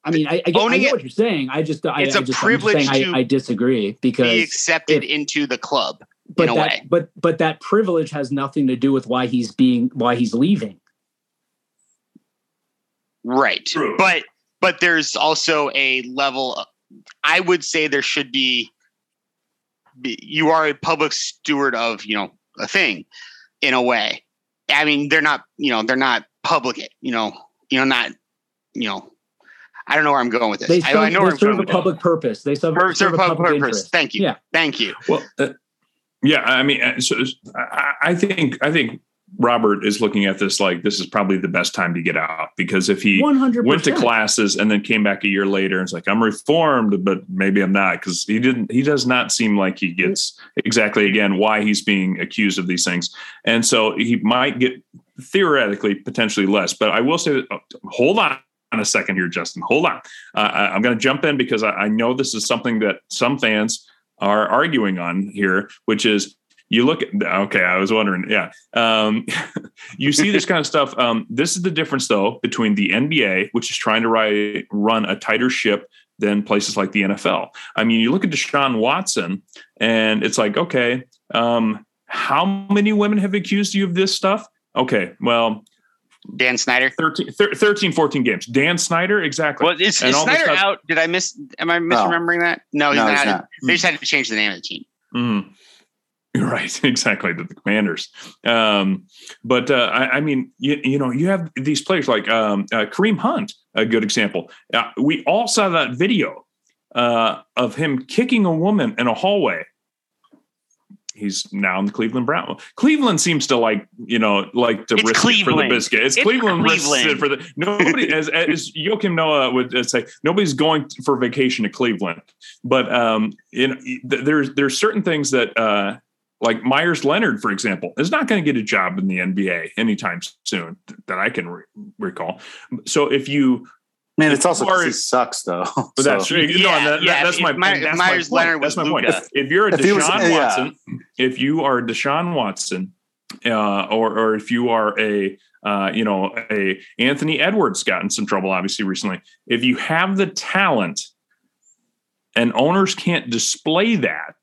I mean, I, I, get, I get it- what you're saying. I just, I, It's I a just, privilege saying I, I disagree be because, accepted if- into the club. but that, way. but, but that privilege has nothing to do with why he's being, why he's leaving. Right. True. But but there's also a level of, I would say there should be be- you are a public steward of, you know, a thing in a way. I mean, they're not, you know, they're not public, you know, you know, not, you know, I don't know where I'm going with this. They serve, I know they where I'm serve a with this. public purpose. They serve, Serve- serve serve a public public purpose. interest. Thank you. Yeah. Thank you. Well, uh, yeah, I mean, uh, so, I, I think I think Robert is looking at this like this is probably the best time to get out because if he 100%. went to classes and then came back a year later and it's like I'm reformed, but maybe I'm not because he didn't. He does not seem like he gets exactly again why he's being accused of these things, and so he might get theoretically potentially less. But I will say, that, oh, hold on. a second here, Justin. Hold on. Uh, I- I'm going to jump in because I, I know this is something that some fans are arguing on here, which is you look at okay i was wondering yeah um, you see this kind of stuff um, this is the difference though between the nba which is trying to ri- run a tighter ship than places like the nfl i mean you look at deshaun watson and it's like okay um, how many women have accused you of this stuff okay well Dan Snyder. 13, 13 14 games. Dan Snyder, exactly. Well, is, is Snyder stuff- out? Did I miss? Am I misremembering that? No, he's No, not. he's not. They just had to change the name of the team. Mhm. Right, exactly. To the commanders. Um, but uh, I, I mean, you, you know, you have these players like um, uh, Kareem Hunt, a good example. Uh, we all saw that video uh, of him kicking a woman in a hallway. He's now in the Cleveland Brown. Cleveland seems to like, you know, like to It's risk it for the biscuit. It's, It's Cleveland, risks it for the nobody. as as Joakim Noah would say, nobody's going for vacation to Cleveland. But um, you know, there's there's certain things that uh, like Meyers Leonard, for example, is not going to get a job in the NBA anytime soon that I can re- recall. So if you, Man, it's also 'cause Or- he sucks though. but So- that's true. no, Yeah, that, yeah, that's my My- that's Meyers my point. Leonard That's my was point. If, if you're a If he was- Deshaun yeah. Watson, if you are Deshaun Watson, uh, or or if you are a uh, you know a Anthony Edwards got in some trouble obviously recently. If you have the talent, and owners can't display that,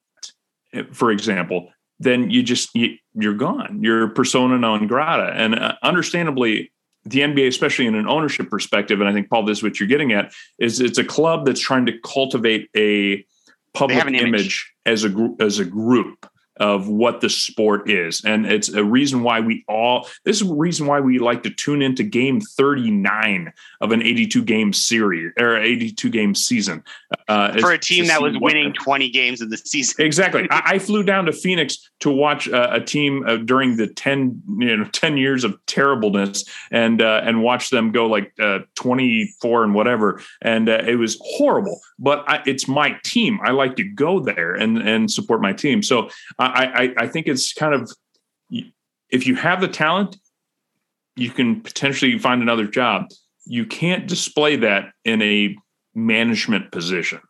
eh, for example, then you just you, you're gone. You're persona non grata, and uh, understandably. The NBA, especially in an ownership perspective, and I think Paul, this is what you're getting at, is it's a club that's trying to cultivate a public image. image. as a as a group of what the sport is and it's a reason why we all this is a reason why we like to tune into game 39 of an 82 game series or 82 game season uh, For a team that was winning the- 20 games of the season. Exactly. I, I flew down to Phoenix to watch uh, a team uh, during the ten you know ten years of terribleness and uh, and watch them go like uh, twenty four and whatever, and uh, it was horrible. But I, it's my team. I like to go there and and support my team. So I I, I think it's kind of if you have the talent, you can potentially find another job. You can't display that in a management position.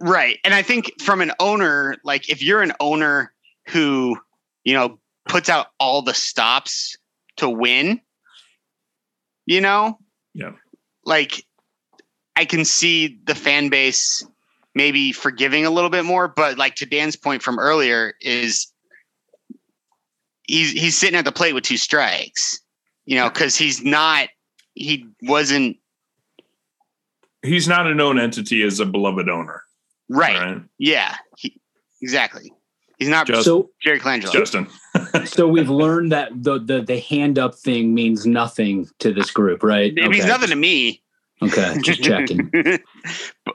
Right. And I think from an owner, like if you're an owner who, you know, puts out all the stops to win, you know? Yeah. Like I can see the fan base maybe forgiving a little bit more, but like to Dan's point from earlier is he's he's sitting at the plate with two strikes. You know, cuz he's not he wasn't He's not a known entity as a beloved owner. right. All right. Yeah. He, exactly. He's not Just- So Jerry Colangelo. Justin. so we've learned that the, the the hand up thing means nothing to this group, right? It means nothing to me. Okay, just checking.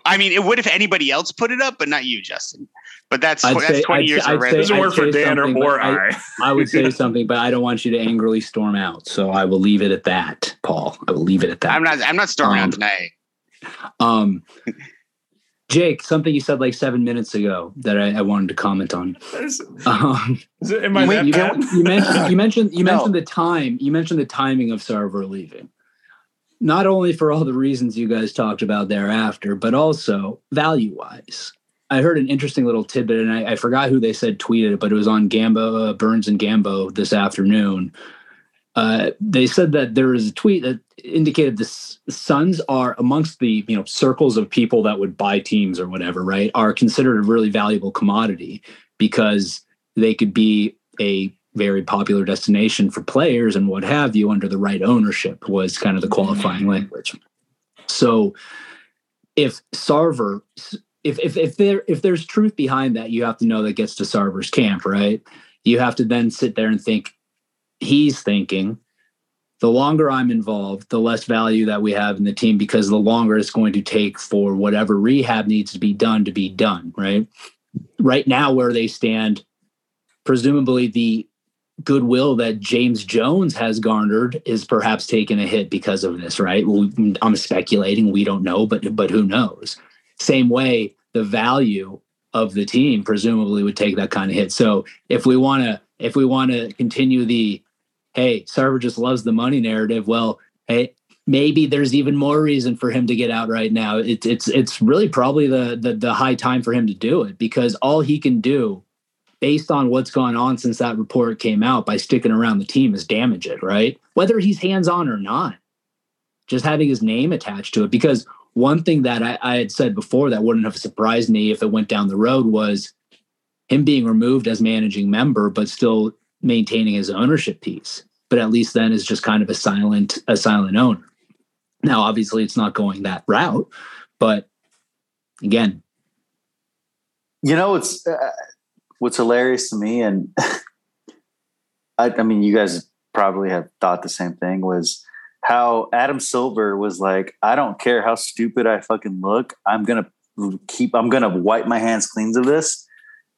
I mean, it would if anybody else put it up, but not you, Justin. But that's I'd that's say- twenty I'd years say- I'd already. say- doesn't I'd work for Dan or, something, or I- I. I would say something, but I don't want you to angrily storm out. So I will leave it at that, Paul. I will leave it at that. I'm not. I'm not storming Um, out tonight. Um, Jake, something you said like seven minutes ago that I, I wanted to comment on. Is, Um, is it, am I Wait, that you you mentioned you mentioned you No. mentioned the time. You mentioned the timing of Sarver leaving. Not only for all the reasons you guys talked about thereafter, but also value wise. I heard an interesting little tidbit, and I, I forgot who they said tweeted it, but it was on Gambo uh, Burns and Gambo this afternoon. Uh, they said that there was a tweet that indicated the Suns are amongst the you know circles of people that would buy teams or whatever, right? Are considered a really valuable commodity because they could be a very popular destination for players and what have you under the right ownership was kind of the qualifying mm-hmm. language. So if Sarver if if if there if there's truth behind that, you have to know that gets to Sarver's camp, right? You have to then sit there and think he's thinking the longer I'm involved, the less value that we have in the team because the longer it's going to take for whatever rehab needs to be done to be done, right? Right now, where they stand, presumably the goodwill that James Jones has garnered is perhaps taken a hit because of this, right? I'm speculating, we don't know, but but who knows? Same way, the value of the team presumably would take that kind of hit. So if we want to if we want to continue the hey, Sarver just loves the money narrative, well, hey, maybe there's even more reason for him to get out right now. It's it's it's really probably the, the the high time for him to do it because all he can do based on what's gone on since that report came out by sticking around the team is damage it, right? Whether he's hands on or not. Just having his name attached to it. Because one thing that I, I had said before that wouldn't have surprised me if it went down the road was him being removed as managing member, but still maintaining his ownership piece. but at least then is just kind of a silent a silent owner. Now, obviously, it's not going that route, but again, you know it's uh, what's hilarious to me, and I, I mean, you guys probably have thought the same thing was how Adam Silver was like, I don't care how stupid I fucking look. I'm going to keep, I'm going to wipe my hands clean of this,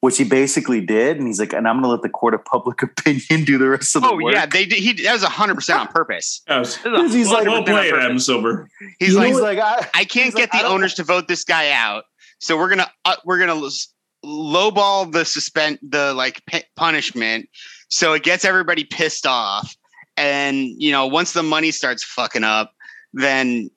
which he basically did. And he's like, and I'm going to let the court of public opinion do the rest of the oh, work. Oh yeah. They did. He, that was hundred percent on purpose. was, he's like, well played, Adam Silver. He's You like, like, I, I can't get like, the don't- owners to vote this guy out. So we're going to, uh, we're going to lowball the suspend, the like p- punishment. So it gets everybody pissed off. And, you know, once the money starts fucking up, then,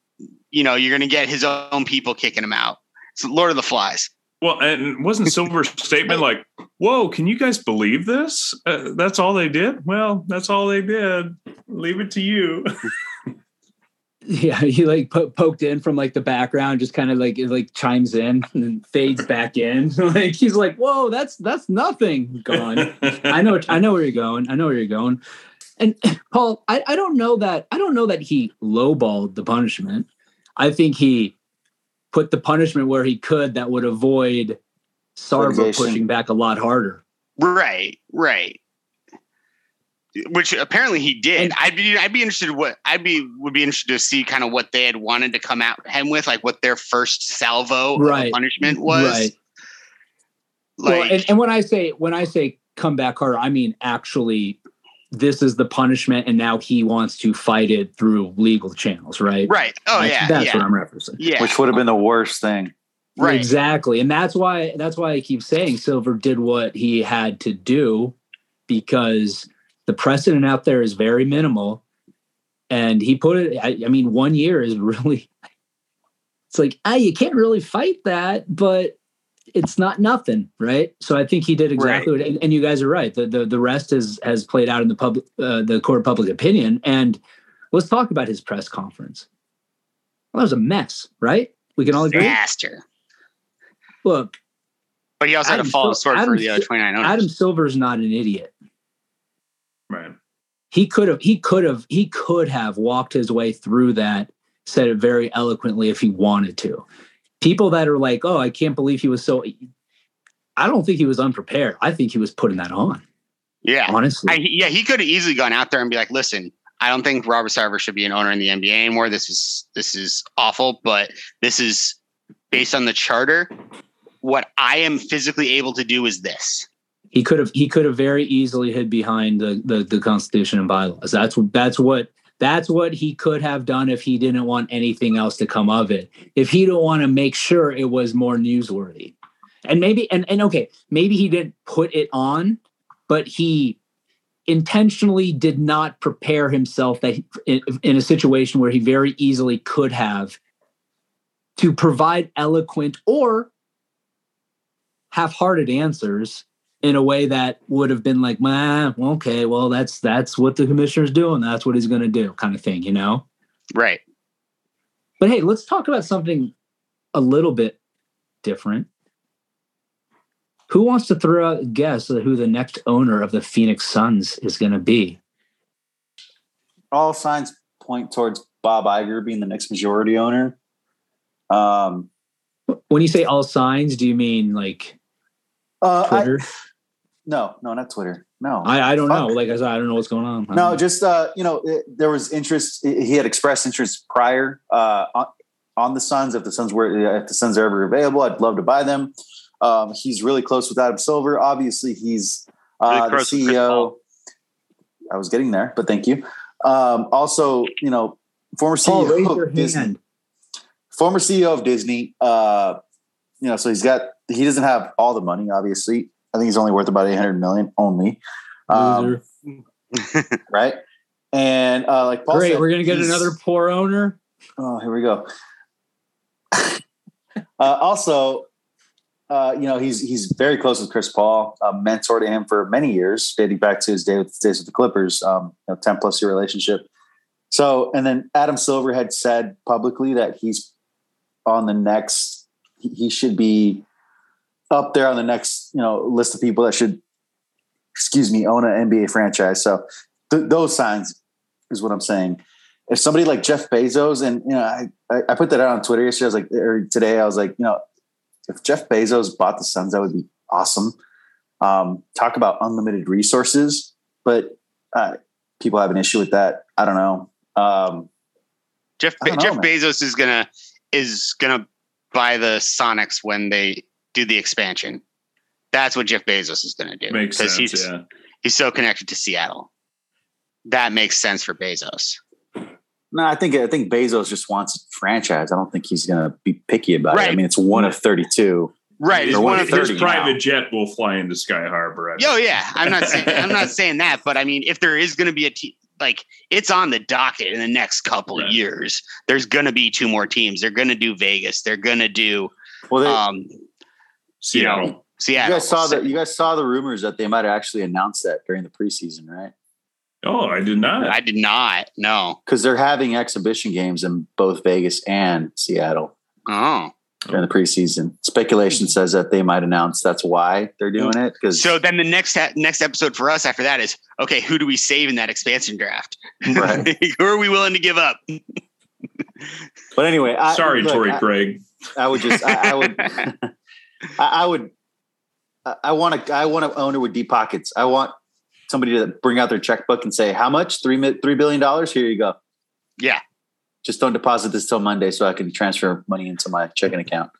you know, you're to get his own people kicking him out. It's Lord of the Flies. Well, and wasn't Silver's statement like, "Whoa, can you guys believe this? Uh, that's all they did? Well, that's all they did. Leave it to you." yeah, he like po- poked in from like the background, just kind of like it, like chimes in and fades back in. like he's like, "Whoa, that's that's nothing." Gone. I know, I know where you're going. I know where you're going. And Paul, I, I don't know that I don't know that he lowballed the punishment. I think he put the punishment where he could that would avoid Litigation. pushing back a lot harder. Right, right. Which apparently he did. And- I'd be I'd be interested what I'd be would be interested to see kind of what they had wanted to come out him with, like what their first salvo Right. of punishment was. Right. Like well, and, and when I say when I say come back harder, I mean actually this is the punishment and now he wants to fight it through legal channels, right? right. Oh That's- yeah. That's yeah. what I'm referencing. yeah. which would have been the worst thing. right. Exactly. And that's why that's why I keep saying Silver did what he had to do because the precedent out there is very minimal. And he put it, I, I mean, one year is really it's like, ah, you can't really fight that, but it's not nothing, right? So I think he did exactly what and, and you guys are right. The the the rest has has played out in the public uh, the court of public opinion. And let's talk about his press conference. Well, that was a mess, right? We can all agree. Disaster. Look, But he also had Adam to fall Sil- short for the other Sil- 29 owners. Adam Silver's not an idiot. Right. He could have he could have he could have walked his way through that, said it very eloquently if he wanted to. People that are like, "Oh, I can't believe he was so I don't think he was unprepared. I think he was putting that on, yeah. honestly. I, yeah, he could have easily gone out there and be like, "Listen, I don't think Robert Sarver should be an owner in the NBA anymore. This is this is awful, but this is based on the charter. What I am physically able to do is this." He could have he could have very easily hid behind the, the the constitution and bylaws. That's what that's what that's what he could have done if he didn't want anything else to come of it. If he didn't want to make sure it was more newsworthy. And maybe and, and okay maybe he didn't put it on but he intentionally did not prepare himself that he- in, in a situation where he very easily could have to provide eloquent or half-hearted answers in a way that would have been like, "Man, okay, well, that's that's what the commissioner's doing. That's what he's going to do," kind of thing, you know. Right. But hey, let's talk about something a little bit different. Who wants to throw out a guess at who the next owner of the Phoenix Suns is going to be? All signs point towards Bob Iger being the next majority owner. Um, When you say all signs, do you mean like uh, I, Twitter? No, no, not Twitter. No, I, I, don't Fuck. know. Like I said, I don't know what's going on. No, don't- just uh, you know, it, there was interest. He had expressed interest prior uh, on, on the Suns. If the Suns were, if the Suns are ever available, I'd love to buy them. Um, he's really close with Adam Silver. Obviously, he's uh, Really the close with Chris CEO. I was getting there, but thank you. Um, also, you know, former Paul, raise CEO your of Disney. hand. Former CEO of Disney. Uh, you know, so he's got. He doesn't have all the money. Obviously, I think he's only worth about eight hundred million only. Um, right? And uh, like Paul Great, said, we're gonna get another poor owner. Oh, here we go. uh, also, uh, you know, he's he's very close with Chris Paul, a mentor to him for many years, dating back to his day with, days with the Clippers, um, you know, ten plus year relationship. So, and then Adam Silver had said publicly that he's on the next. He, he should be up there on the next, you know, list of people that should, excuse me, own an NBA franchise. So, th- those signs is what I'm saying. If somebody like Jeff Bezos, and you know, I, I, I put that out on Twitter yesterday. I was like, or today, I was like, you know, if Jeff Bezos bought the Suns, that would be awesome. Um, talk about unlimited resources, but uh, people have an issue with that. I don't know. Um, Jeff don't know, Jeff man. Bezos is gonna is gonna buy the Sonics when they do the expansion. That's what Jeff Bezos is gonna do Makes sense. he's yeah. he's so connected to Seattle. That makes sense for Bezos. no, I think I think Bezos just wants a franchise. I don't think he's going to be picky about it. I mean, it's one of thirty-two. Right. It's Or one of if the there's- His 30 private now. jet will fly into Sky Harbor. I Yo, yeah. I'm not saying I'm not saying that, but I mean, if there is going to be a team, like it's on the docket in the next couple Right. of years, there's going to be two more teams. They're going to do Vegas. They're going to do Well, they, um, Seattle. you know, you Seattle. guys saw that. You guys saw the rumors that they might have actually announced that during the preseason, right? Oh, I did not. I did not. No. Because they're having exhibition games in both Vegas and Seattle Oh. during the preseason. Speculation says that they might announce that's why they're oh. doing it. Because So then the next ha- next episode for us after that is okay. Who do we save in that expansion draft? Right. who are we willing to give up? but anyway, I, Sorry, look, Tory I, Craig. I would just, I, I would, I, I would, I- I want to, I want an owner with deep pockets. I want somebody to bring out their checkbook and say, "How much? Three three billion dollars? Here you go. Yeah. Just don't deposit this till Monday, so I can transfer money into my checking account."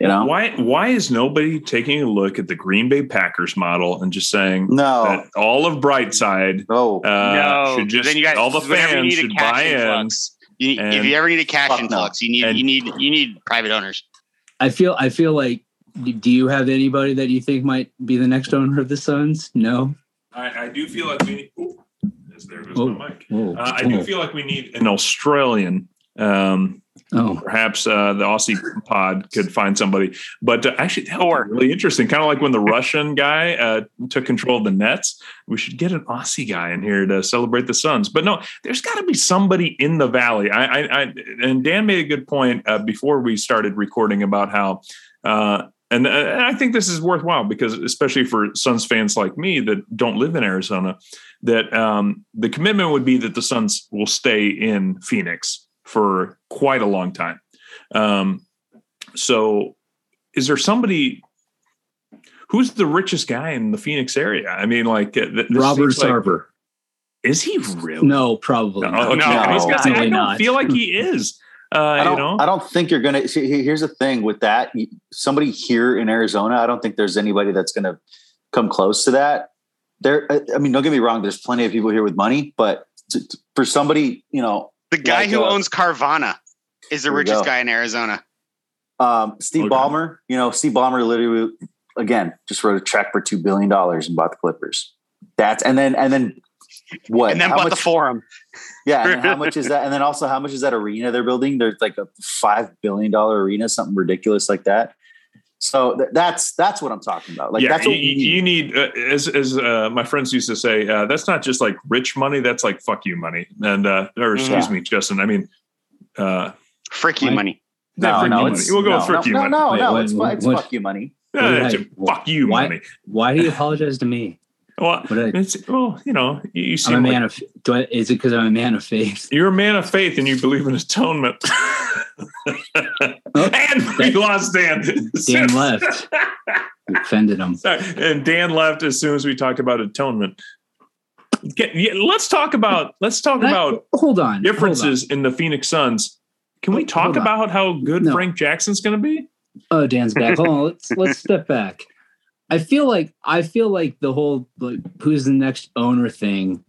You know? Why why is nobody taking a look at the Green Bay Packers model and just saying No, that all of Brightside no. uh, should just then you got all the whenever you fans need should buy in. You, need- if you ever need a cash Fuck no. influx, you need And- you need you need private owners. I feel I feel like do you have anybody that you think might be the next owner of the Suns? No. I, I do feel like we need. Ooh, there goes Oh. my mic. Oh, Uh, I do feel like we need an Australian. Um, oh. perhaps uh, the Aussie pod could find somebody. But uh, actually, that be really interesting. Kind of like when the Russian guy uh, took control of the Nets. We should get an Aussie guy in here to celebrate the Suns. But no, there's got to be somebody in the valley. I, I, I and Dan made a good point uh, before we started recording about how. Uh, and, uh, and I think this is worthwhile because, especially for Suns fans like me that don't live in Arizona, that um, the commitment would be that the Suns will stay in Phoenix for quite a long time. Um, so, is there somebody who's the richest guy in the Phoenix area? I mean, like uh, Robert seems like- Sarver. is he really? No, probably Oh, not. No, say, I don't not. feel like he is. Uh, I don't. know, I don't think you're gonna. See, here's the thing with that. Somebody here in Arizona, I don't think there's anybody that's gonna come close to that. There. I- I mean, don't get me wrong. There's plenty of people here with money, but to, to- for somebody, you know, The guy Like, who uh, owns Carvana is the richest guy in Arizona. um, Steve Okay. Ballmer. You know, Steve Ballmer literally again just wrote a check for two billion dollars and bought the Clippers. That's and then and then what? and then How bought the forum. Yeah, and how much is that? And then also, how much is that arena they're building? There's like a five billion dollar arena, something ridiculous like that. So th- that's that's what I'm talking about. Like yeah, that's you, what we need. you need, uh, as as uh, my friends used to say, uh, that's not just like rich money. That's like fuck you money. And uh, or excuse Yeah. me, Justin. I mean, uh, Frick you Right. money. no, no, it's, money. We'll go no, with frick no, you no, money. no, Wait, no, what- it's, fu- it's what- fuck you money. it's fuck you why- money. Why do you apologize to me? Well, I, it's well, you know, you, you I'm a man like of. Do I, is it because I'm a man of faith? you're a man of faith and you believe in atonement. Oh, and we lost Dan. Dan left. We offended him. Sorry. And Dan left as soon as we talked about atonement. Get, yeah, let's talk about let's talk Can I- about hold on. hold on. differences in the Phoenix Suns. Can we talk about how good No. Frank Jackson's going to be? Oh, Dan's back. Hold on. Let's let's step back. I feel like I feel like the whole like who's the next owner thing.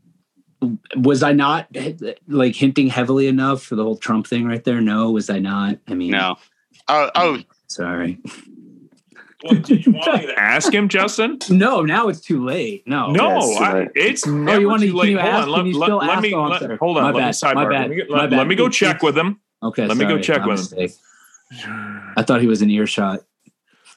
Was I not like hinting heavily enough for the whole Trump thing right there? No, was I not? I mean, No. Oh, oh, Sorry. Well, do you want me to ask him, Justin? No, now it's too late. No. No, it's too I, late. it's oh, never you wanna- too can late. you Hold ask? on, let, Can you let- still let ask? me Oh, let- hold on. My let me bad. sidebar. My Let bad. me, My let, bad. let me go check with him. Okay. Let me go check My with him. I thought he was an earshot.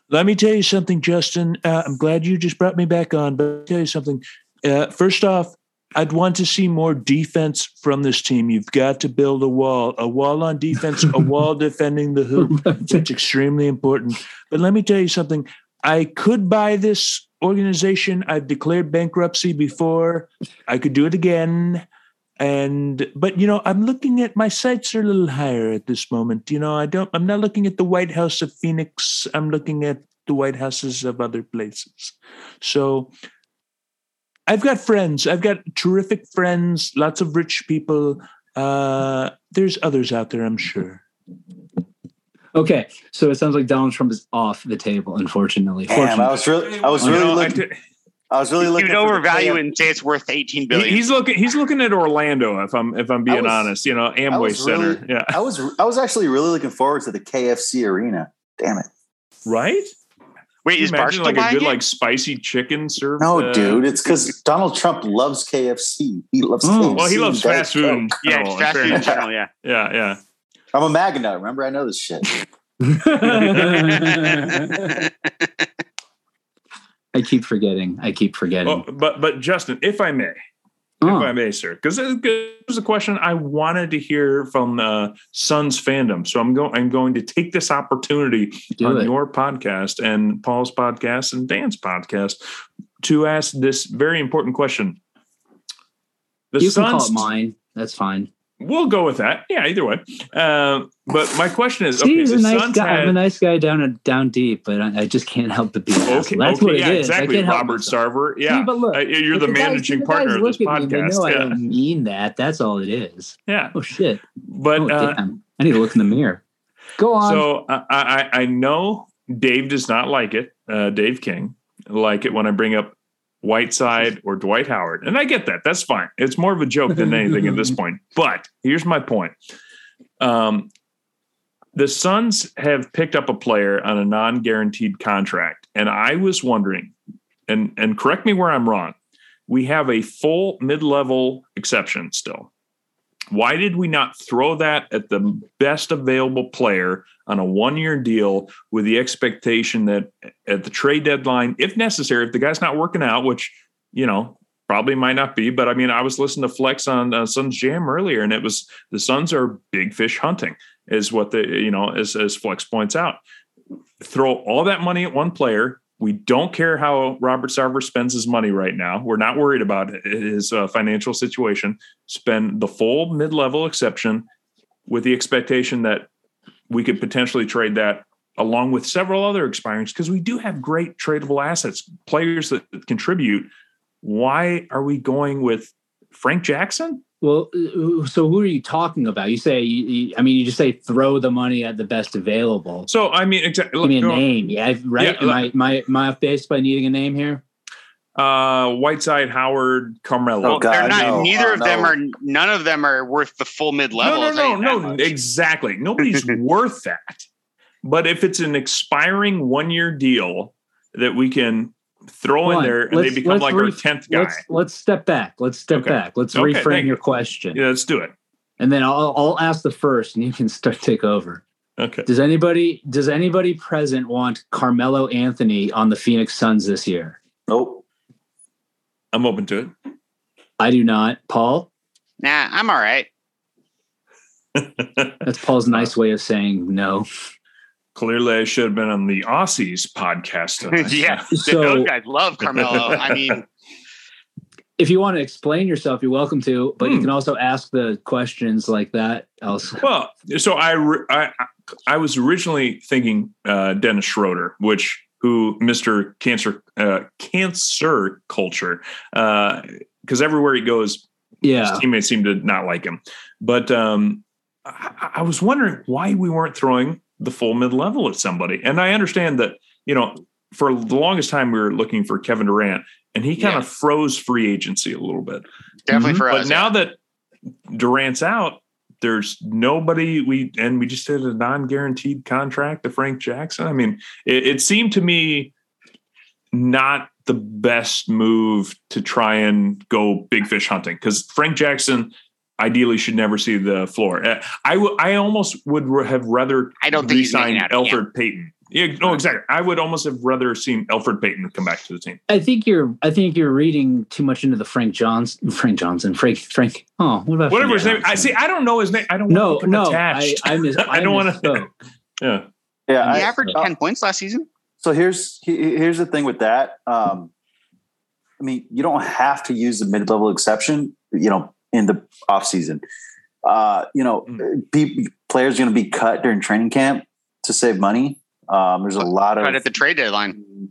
Let me tell you something, Justin. Uh, I'm glad you just brought me back on, but I'll tell you something. Uh, first off, I'd want to see more defense from this team. You've got to build a wall, a wall on defense, a wall defending the hoop. It's extremely important. But let me tell you something. I could buy this organization. I've declared bankruptcy before. I could do it again. And but you know, I'm looking at my sights are a little higher at this moment. You know, I don't I'm not looking at the White House of Phoenix. I'm looking at the White Houses of other places. So I've got friends. I've got terrific friends, lots of rich people. Uh, there's others out there, I'm sure. Okay, so it sounds like Donald Trump is off the table. Unfortunately, Damn, I was really, I was You really know, I looking. T- I was really looking. would for the overvalue KF and say it's worth 18 billion. he's looking. He's looking at Orlando. If I'm if I'm being was- honest, you know, Amway Center. really- yeah, I was, I was actually really looking forward to the KFC arena. Damn it! right. Wait, Can is Barstool imagine like a good it? like spicy chicken served? No, uh, dude, it's because Donald Trump loves KFC. He loves Oh, KFC. Well, he loves fast food. Coke. yeah, general, it's fast food in general. Yeah. Yeah, yeah. I'm a MAGA nut. Remember, I know this shit. I keep forgetting. I keep forgetting. But but Justin, if I may, Oh, if I may, sir, because it was a question I wanted to hear from uh, Suns fandom. So I'm going. I'm going to take this opportunity do on it. your podcast and Paul's podcast and Dan's podcast to ask this very important question. The you can call Suns. it mine. That's fine. We'll go with that. Yeah, either way. Um, but my question is: Okay, a nice Suns guy. I'm a nice guy down down deep, but I, I just can't help but be. okay, asshole. That's okay, what yeah, is. I exactly. Robert. Sarver. Yeah, See, but look, Uh, you're the, guys- managing the partner of this at me, podcast. know I don't mean that. That's all it is. yeah. Oh shit! But oh uh! I need to look in the mirror. Go on. So I, I I know Dave does not like it. Uh, Dave King like it when I bring up Whiteside or Dwight Howard, and I get that. That's fine. It's more of a joke than anything at this point. But here's my point. Um, the Suns have picked up a player on a non-guaranteed contract, and I was wondering, and and correct me where I'm wrong. We have a full mid-level exception still. Why did we not throw that at the best available player on a one year deal with the expectation that at the trade deadline, if necessary, if the guy's not working out, which, you know, probably might not be, but I mean, I was listening to Flex on uh, Suns Jam earlier, and it was the Suns are big fish hunting, is what the, you know, as, as Flex points out. Throw all that money at one player. We don't care how Robert Sarver spends his money right now. We're not worried about his uh, financial situation. Spend the full mid level exception with the expectation that we could potentially trade that along with several other expirings because we do have great tradable assets, players that contribute. Why are we going with Frank Jackson? Well, uh, so who are you talking about? You say, you, you- I mean, you just say throw the money at the best available. So I mean, exactly. Give me a name. Yeah, right. Yeah, am I, my, my off base by needing a name here? Uh, Whiteside, Howard, Carmelo. Oh, God. They're not. no, neither uh, of them are. None of them are worth the full mid level. No, no, no, no. Exactly. Nobody's worth that. But if it's an expiring one year deal that we can throw in there and Let's- they become let's like our 10th guy. Let's let's step back. Let's step Okay. back. Let's Okay, reframe your you. question, Yeah, let's do it. and then I'll I'll ask the first, and you can start take over. Okay. Does anybody does anybody present want Carmelo Anthony on the Phoenix Suns this year? Nope. I'm open to it. I do not. Paul, Nah, I'm all right. that's Paul's nice way of saying no. Clearly, I should have been on the Aussies podcast. yeah, So- those guys love Carmelo. I mean, If you want to explain yourself, you're welcome to, but you Hmm. can also ask the questions like that. Else, Well, so I, I I was originally thinking uh, Dennis Schroeder, which who Mr. Cancer uh, Cancer Culture, because everywhere he goes, yeah, his teammates seem to not like him. But um, I, I was wondering why we weren't throwing the full mid level at somebody. And I understand that you know for the longest time we were looking for Kevin Durant, and he kind Yeah. of froze free agency a little bit. definitely Mhm. for us. But now that Durant's out, there's nobody we and we just did a non-guaranteed contract to Frank Jackson. I mean, it, it seemed to me not the best move to try and go big fish hunting because Frank Jackson ideally should never see the floor. Uh, I I almost would have rather I don't think he's making re-signed out. Yeah. Payton. Yeah, no, exactly. I would almost have rather seen Elfrid Payton come back to the team. I think you're. I think you're reading too much into the Frank Johnson. Frank Johnson. Frank. Frank. Oh, what about Whatever Frank his name. I see. I don't know his name. I don't No, want to no. I, attached. I, mis- I don't wanna- yeah. Yeah. He I, averaged uh, ten points last season. So here's here's the thing with that. Um, I mean, you don't have to use the mid level exception. You know, in the off season, uh, you know, mm. players are going to be cut during training camp to save money. Um, there's a lot of right at the trade deadline.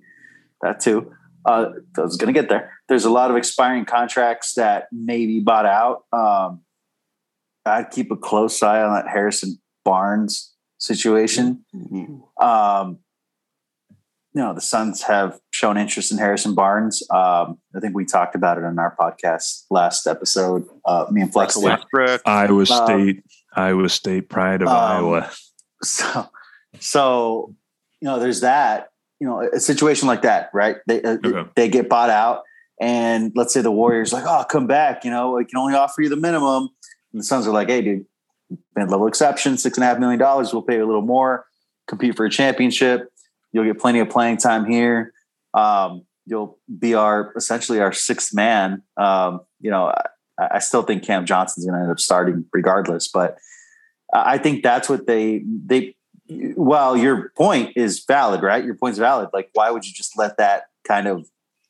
That too. Uh, I was going to get there. There's a lot of expiring contracts that may be bought out. Um, I'd keep a close eye on that Harrison Barnes situation. Mm-hmm. Um, you know, the Suns have shown interest in Harrison Barnes. Um, I think we talked about it on our podcast last episode. Uh, me and Flex. Westbrook. Iowa um, State. Iowa State pride of um, Iowa. So, so you know, there's that. You know, a situation like that, right? They uh, okay. they get bought out, and let's say the Warriors like, oh, come back. You know, we can only offer you the minimum. And the Suns are like, hey, dude, mid level exception, six and a half million dollars. We'll pay you a little more. Compete for a championship. You'll get plenty of playing time here. Um, you'll be our essentially our sixth man. Um, you know, I, I, still think Cam Johnson's going to end up starting regardless, but I think that's what they they. Well, your point is valid, right? Your point's valid. Like, why would you just let that kind of,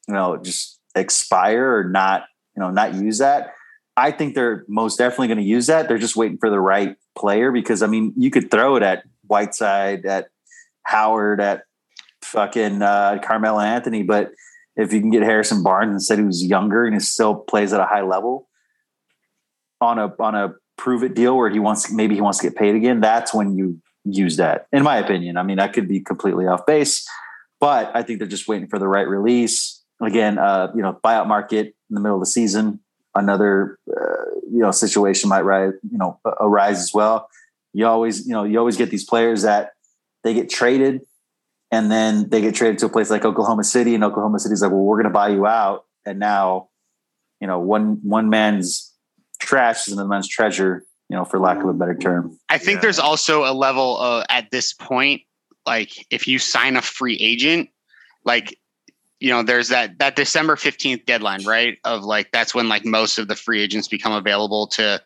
you know, just expire or not, you know, not use that? I think they're most definitely going to use that. They're just waiting for the right player because I mean, you could throw it at Whiteside, at Howard, at fucking uh, Carmelo Anthony, but if you can get Harrison Barnes and said he was younger and he still plays at a high level on a on a prove it deal where he wants maybe he wants to get paid again, that's when you use that. In my opinion, I mean, I could be completely off base, but I think they're just waiting for the right release. Again, uh, you know, buyout market in the middle of the season, another uh, you know situation might rise, you know, arise as well. You always, you know, you always get these players that they get traded and then they get traded to a place like Oklahoma City, and Oklahoma City's like, well, we're going to buy you out, and now, you know, one one man's trash is another man's treasure, you know, for lack of a better term. I think yeah. there's also a level of, at this point, like if you sign a free agent, like you know, there's that that December 15th deadline, right? Of like that's when like most of the free agents become available to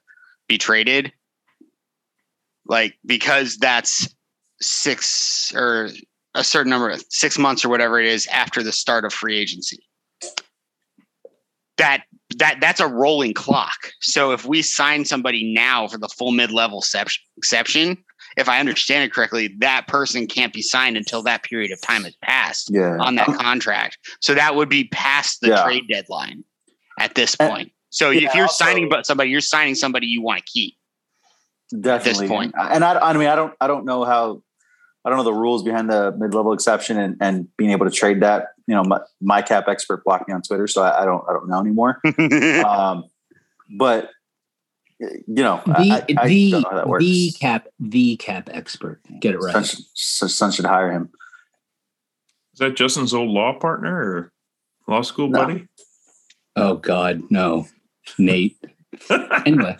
be traded. Like because that's six or a certain number of six months or whatever it is after the start of free agency. That that that's a rolling clock. So if we sign somebody now for the full mid-level exception, if I understand it correctly, that person can't be signed until that period of time has passed yeah. on that contract. So that would be past the yeah. trade deadline at this point. So yeah, if you're also, signing somebody, you're signing somebody you want to keep. Definitely. At this. And I, I mean, I don't, I don't know how I don't know the rules behind the mid-level exception and, and being able to trade that. You know, my, my cap expert blocked me on Twitter, so I, I don't I don't know anymore. um, but you know, the I, I the, know the cap the cap expert. Get it right. Son should, son should hire him. Is that Justin's old law partner or law school no. buddy? Oh God, no, Nate. anyway,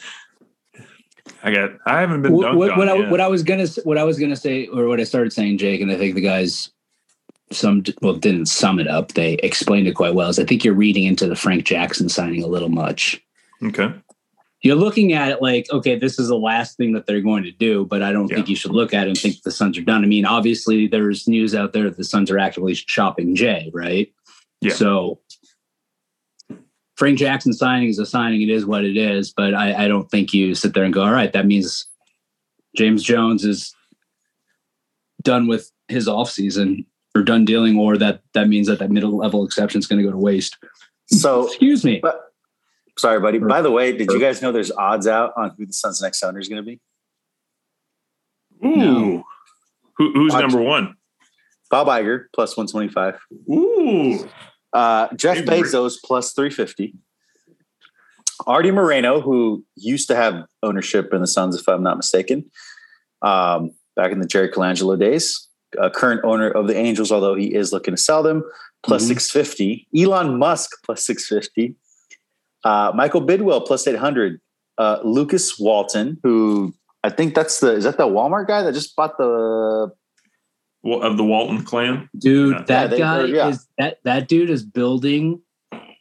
I got. I haven't been. What, what, what I, what I was gonna what I was gonna say, or what I started saying, Jake, and I think the guys some well didn't sum it up. They explained it quite well. Is I think you're reading into the Frank Jackson signing a little much. Okay. You're looking at it like, okay, this is the last thing that they're going to do, but I don't yeah. think you should look at it and think the Suns are done. I mean, obviously, there's news out there that the Suns are actively shopping Jay, right? Yeah. So Frank Jackson signing is a signing. It is what it is. But I, I don't think you sit there and go, all right, that means James Jones is done with his offseason or done dealing, or that that means that that middle level exception is going to go to waste. So, excuse me. But, sorry, buddy. Or, By the way, did or, you guys know there's odds out on who the Suns' next owner is going to be? Ooh. No. Who, who's Bob, number one? Bob Iger plus 125. Ooh. Uh, Jeff Bezos plus 350. Arte Moreno, who used to have ownership in the Suns, if I'm not mistaken, um, back in the Jerry Colangelo days. A current owner of the Angels, although he is looking to sell them, plus mm-hmm. 650. Elon Musk plus 650. Uh, Michael Bidwell, plus 800. Uh, Lukas Walton, who I think that's the is that the Walmart guy that just bought the of the Walton clan. Dude, yeah. that yeah, guy yeah. is that that dude is building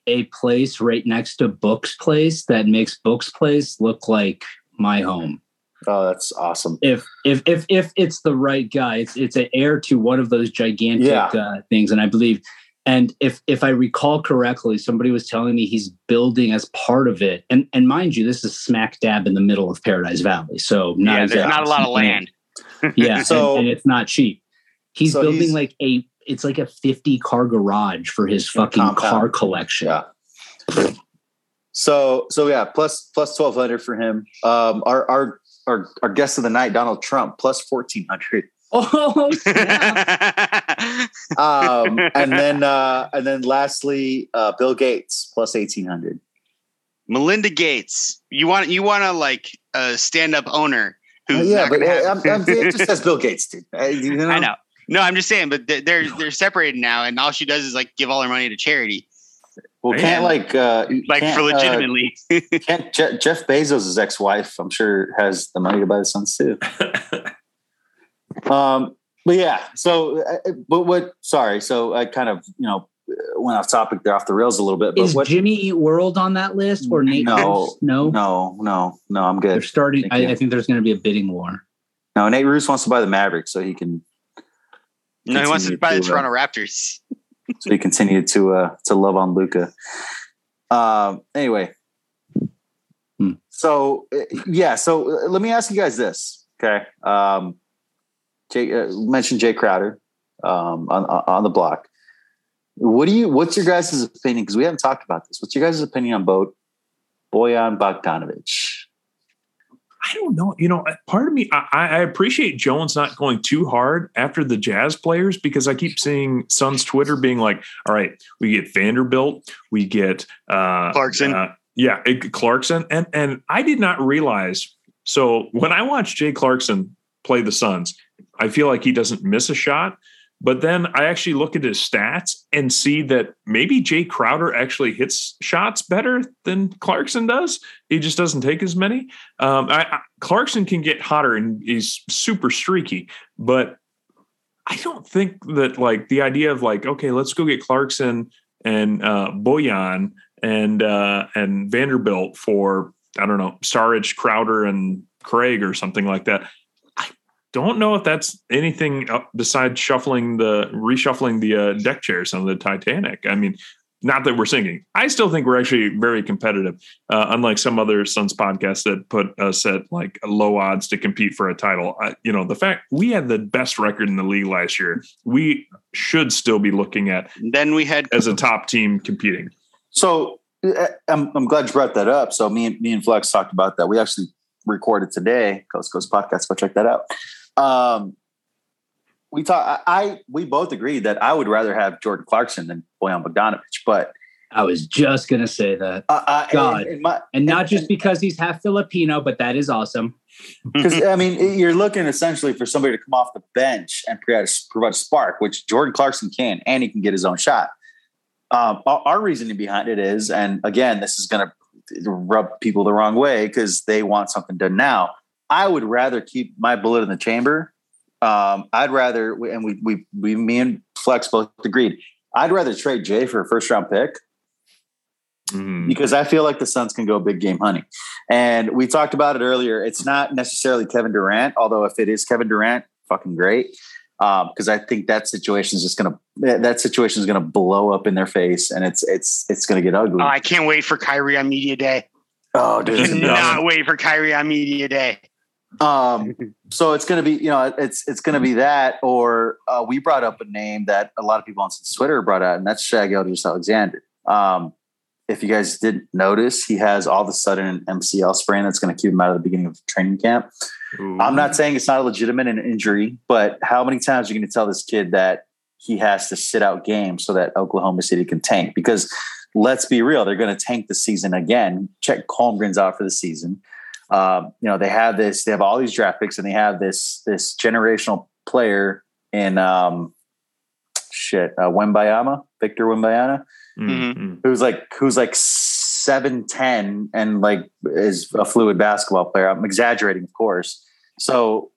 a place right next to Book's place that makes Book's place look like my home. Oh, that's awesome. If if if if it's the right guy, it's it's an heir to one of those gigantic Yeah. uh, things, and I believe. And if if I recall correctly, somebody was telling me he's building as part of it, and and mind you, this is smack dab in the middle of Paradise Valley, so not yeah, there's not a lot of land. Yeah, So- and, and it's not cheap. He's So building he's- like a it's like a 50 car garage for his fucking Compound. car collection. Yeah. So so yeah, plus plus twelve hundred for him. Um, our our our our guest of the night, Donald Trump, plus fourteen hundred. Oh, snap. Um, and then uh, and then lastly, uh, Bill Gates, plus eighteen hundred. Melinda Gates. You want you want to like a stand up owner who's Uh, yeah, but gonna I'm, I'm, it just says Bill Gates, dude. You know? I know. No, I'm just saying, but they're they're, they're separated now, and all she does is like give all her money to charity, Well, can't like uh, like can't, for uh, legitimately. can't Je- Jeff Bezos' ex-wife? I'm sure has the money to buy the Suns too. Um, but yeah, so uh, but what? Sorry, so I kind of you know went off topic there, off the rails a little bit. But Is what? Jimmy Eat World on that list or Nate? No. No, no, no, no. I'm good. They're starting. I. I think there's going to be a bidding war. No, Nate Roos wants to buy the Mavericks so he can no, he wants to buy the to, uh, Toronto Raptors. so he continued to uh to love on Luka. Um. Anyway, Hmm. so uh, yeah. So uh, let me ask you guys this. Okay. Um. Jay uh, mentioned Jay Crowder, um, on on the block. What do you? What's your guys' opinion? Because we haven't talked about this. What's your guys' opinion on boat Bojan Bogdanovic? I don't know. You know, part of me, I, I appreciate Jones not going too hard after the Jazz players because I keep seeing Suns Twitter being like, all right, we get Vanderbilt, we get uh, Clarkson. uh, yeah, it- Clarkson. And, and I did not realize. So when I watch Jay Clarkson play the Suns, I feel like he doesn't miss a shot. But then I actually look at his stats and see that maybe Jay Crowder actually hits shots better than Clarkson does. He just doesn't take as many. Um, I, I, Clarkson can get hotter and he's super streaky, but I don't think that like the idea of like, okay, let's go get Clarkson and uh, Bojan and uh, and Vanderbilt for I don't know Starridge, Crowder, and Craig or something like that. I don't know if that's anything uh, besides shuffling the reshuffling the uh, deck chairs on the Titanic. I mean, not that we're singing. I still think we're actually very competitive, uh, unlike some other Suns podcasts that put us at like low odds to compete for a title. I, you know, the fact we had the best record in the league last year, we should still be looking at Then we had as a top team competing. So uh, I'm, I'm glad you brought that up. So me and me and Flex talked about that. We actually recorded today, Coast Coast Podcast. Go check that out. Um, we talk. I, I we both agreed that I would rather have Jordan Clarkson than Bojan Bogdanovic, but I was just going to say that. uh, uh, God. in- in my- And not just because he's half Filipino, but that is awesome. because I mean you're looking essentially for somebody to come off the bench and provide a, provide a spark, which Jordan Clarkson can, and he can get his own shot. Um, our, our reasoning behind it is, and again, this is going to rub people the wrong way because they want something done now. I would rather keep my bullet in the chamber. Um, I'd rather, and we, we, we, me and Flex both agreed. I'd rather trade Jay for a first round pick Mhm. because I feel like the Suns can go big game hunting. And we talked about it earlier. It's not necessarily Kevin Durant, although if it is Kevin Durant, fucking great. Because I think that situation is just gonna that situation is gonna blow up in their face, and it's it's it's gonna get ugly. Oh, I can't wait for Kyrie on media day. oh, dude. it's No. Not wait for Kyrie on media day. Um so it's going to be you know it's it's going to be that or uh, we brought up a name that a lot of people on twitter brought out and that's Shai Gilgeous alexander. Um if you guys didn't notice he has all of a sudden an mcl sprain that's going to keep him out of the beginning of training camp. Ooh. i'm not saying it's not a legitimate an injury but how many times are you going to tell this kid that he has to sit out games so that oklahoma city can tank? Because let's be real they're going to tank the season again. Chet Holmgren's out for the season um, you know they have this they have all these draft picks and they have this this generational player in um shit uh Wembanyama Victor Wembanyama Mhm. who's like who's like 7'10 and like is a fluid basketball player. I'm exaggerating of course. So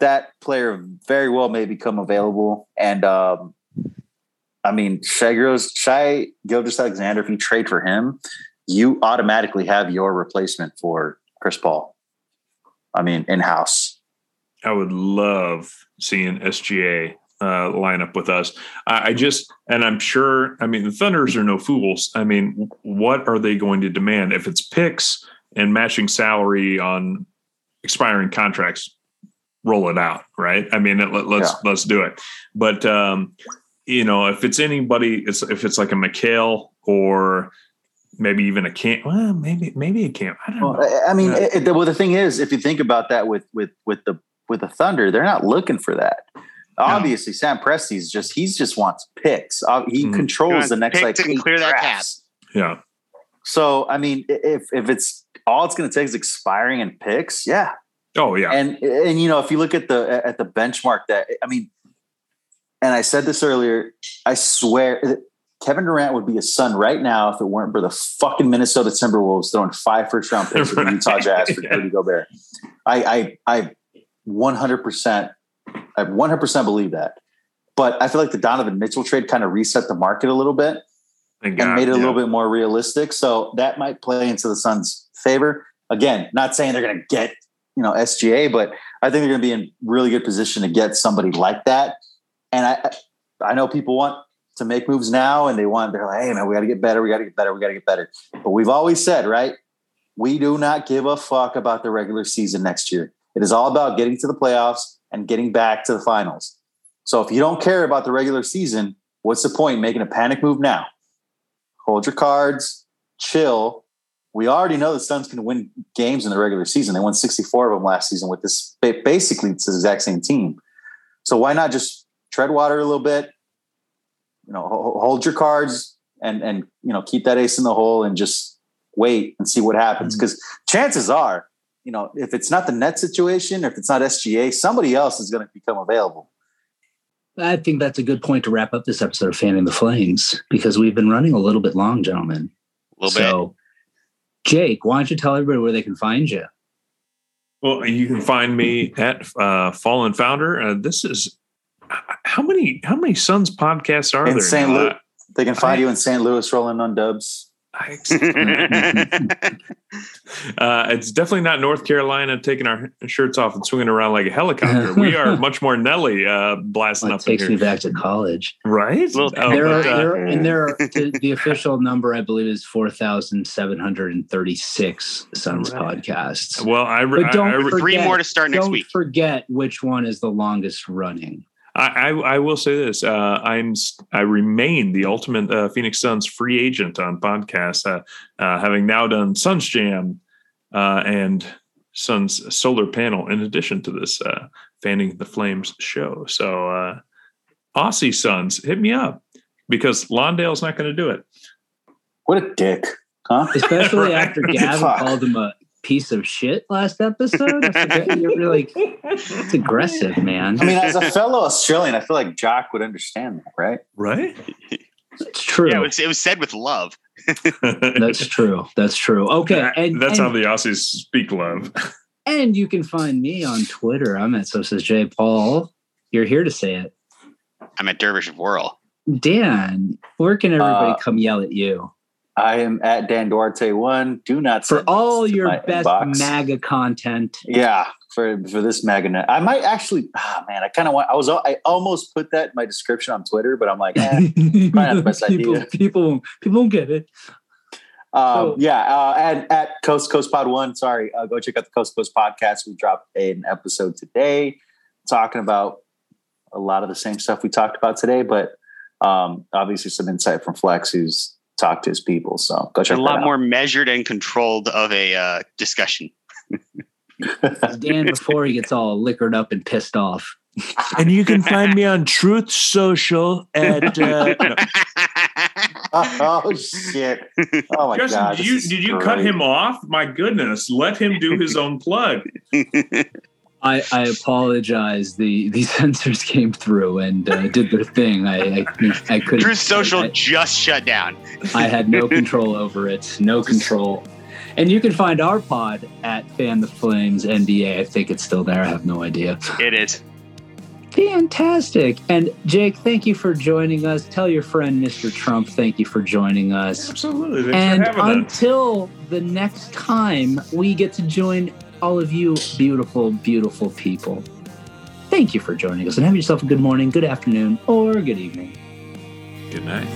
that player very well may become available and um I mean Shai Gilgeous Shai Gilgeous Alexander if you trade for him you automatically have your replacement for Chris Paul. I mean, in house. I would love seeing SGA uh, line up with us. I, I just, and I'm sure, I mean, the Thunders are no fools. I mean, what are they going to demand? If it's picks and matching salary on expiring contracts, roll it out, right? I mean, let, us let's, Yeah. let's do it. But um, you know, if it's anybody, it's, if it's like a McHale or maybe even a camp, well, maybe maybe a camp. I don't Well, know. I I mean, Yeah. it, it- well, the thing is, if you think about that with with with the with the Thunder, they're not looking for that. Obviously, Sam Presti's just he's just wants picks. Uh, he Mhm. Controls the next picks like and eight clear that cap. Yeah, So, I mean, if if it's all it's going to take is expiring and picks, yeah, oh yeah, and and you know if you look at the at the benchmark that I mean, and I said this earlier, I swear that Kevin Durant would be a son right now if it weren't for the fucking Minnesota Timberwolves throwing five first round picks at the Utah Jazz for Rudy Gobert. I I I 100 percent I 100 percent believe that. But I feel like the Donovan Mitchell trade kind of reset the market a little bit and God, made it a little bit more realistic. So that might play into the Suns' favor. Again, not saying they're going to get you know SGA, but I think they're going to be in really good position to get somebody like that. And I I know people want to make moves now, and they want they're like, hey man, we got to get better, we got to get better, we got to get better. But we've always said, right? We do not give a fuck about the regular season next year. It is all about getting to the playoffs and getting back to the finals. So if you don't care about the regular season, what's the point in making a panic move now? hold your cards, chill. We already know the Suns can win games in the regular season. They won 64 of them last season with this basically it's the exact same team. So why not just tread water a little bit? You know, ho- hold your cards and and you know keep that ace in the hole and just wait and see what happens. Because chances are, you know, if it's not the net situation or if it's not SGA, somebody else is going to become available. I think that's a good point to wrap up this episode of Fanning the Flames because we've been running a little bit long, gentlemen. A little bit. so, Jake, why don't you tell everybody where they can find you? Well, you can find me at uh, Fallen Founder. Uh, this is how many how many Suns podcasts are In there? St. Louis. They can find I- you in St. Louis rolling on dubs. I- uh, it's definitely not North Carolina taking our shirts off and swinging around like a helicopter. we are much more Nelly uh, blasting Well, it up in takes here, me back to college. right? Little- Oh, there are, uh, there are- and there are, the, the official number, I believe, is 4,736 Suns Right. podcasts. well, I, re- But don't I, I, re- forget- Three more to start next Don't week. forget which one is the longest running. I, I, I will say this: uh, I'm s- I remain the ultimate uh, Phoenix Suns free agent on podcasts, uh, uh, having now done Suns Jam uh, and Suns Solar Panel in addition to this uh, Fanning the Flames show. So, uh, Aussie Suns, hit me up because Lawndale's not going to do it. What a dick, huh? Especially Right. after Gavin called him a piece of shit last episode. I forget, You're like, it's aggressive, man. I mean, as a fellow Australian, I feel like Jock would understand that, right? Right? It's true. Yeah, it was, it was said with love. That's true. That's true. Okay. And, That's and, how the Aussies speak love. and you can find me on Twitter. I'm at So Says J Paul. You're here to say it. I'm at Dervish of Whirl. Dan, where can everybody Uh, come yell at you? I am at Dan Duarte one. Do not say For all your best inbox. MAGA content. Yeah, for for this magnet, I might actually. Ah, man, I kind of want. I was. I almost put that in my description on Twitter, but I'm like, eh. not the best people, idea. people, people won't get it. Um, So- yeah, uh, at at Coast Coast Pod One. Sorry, uh, go check out the Coast Coast podcast. We dropped an episode today talking about a lot of the same stuff we talked about today, but um, obviously some insight from Flex, who's talked to his people. So go check a that lot out. more measured and controlled of a uh, discussion. Dan before he gets all liquored up and pissed off. And you can find me on Truth Social at uh, no, oh shit! Oh my Justin, god! did you did you cut him off? My goodness, let him do his own plug. I, I apologize. The the censors came through and uh, did their thing. I I, I couldn't. Truth Social I, just shut down. I had no control over it. No control. And you can find our pod at Fan the Flames NBA. I think it's still there. I have no idea. It is. Fantastic. And Jake, thank you for joining us. Tell your friend Mr. Trump, thank you for joining us. Absolutely. Thanks And for having us. until the next time we get to join all of you beautiful, beautiful people. Thank you for joining us and have yourself a good morning, good afternoon, or good evening. Good night.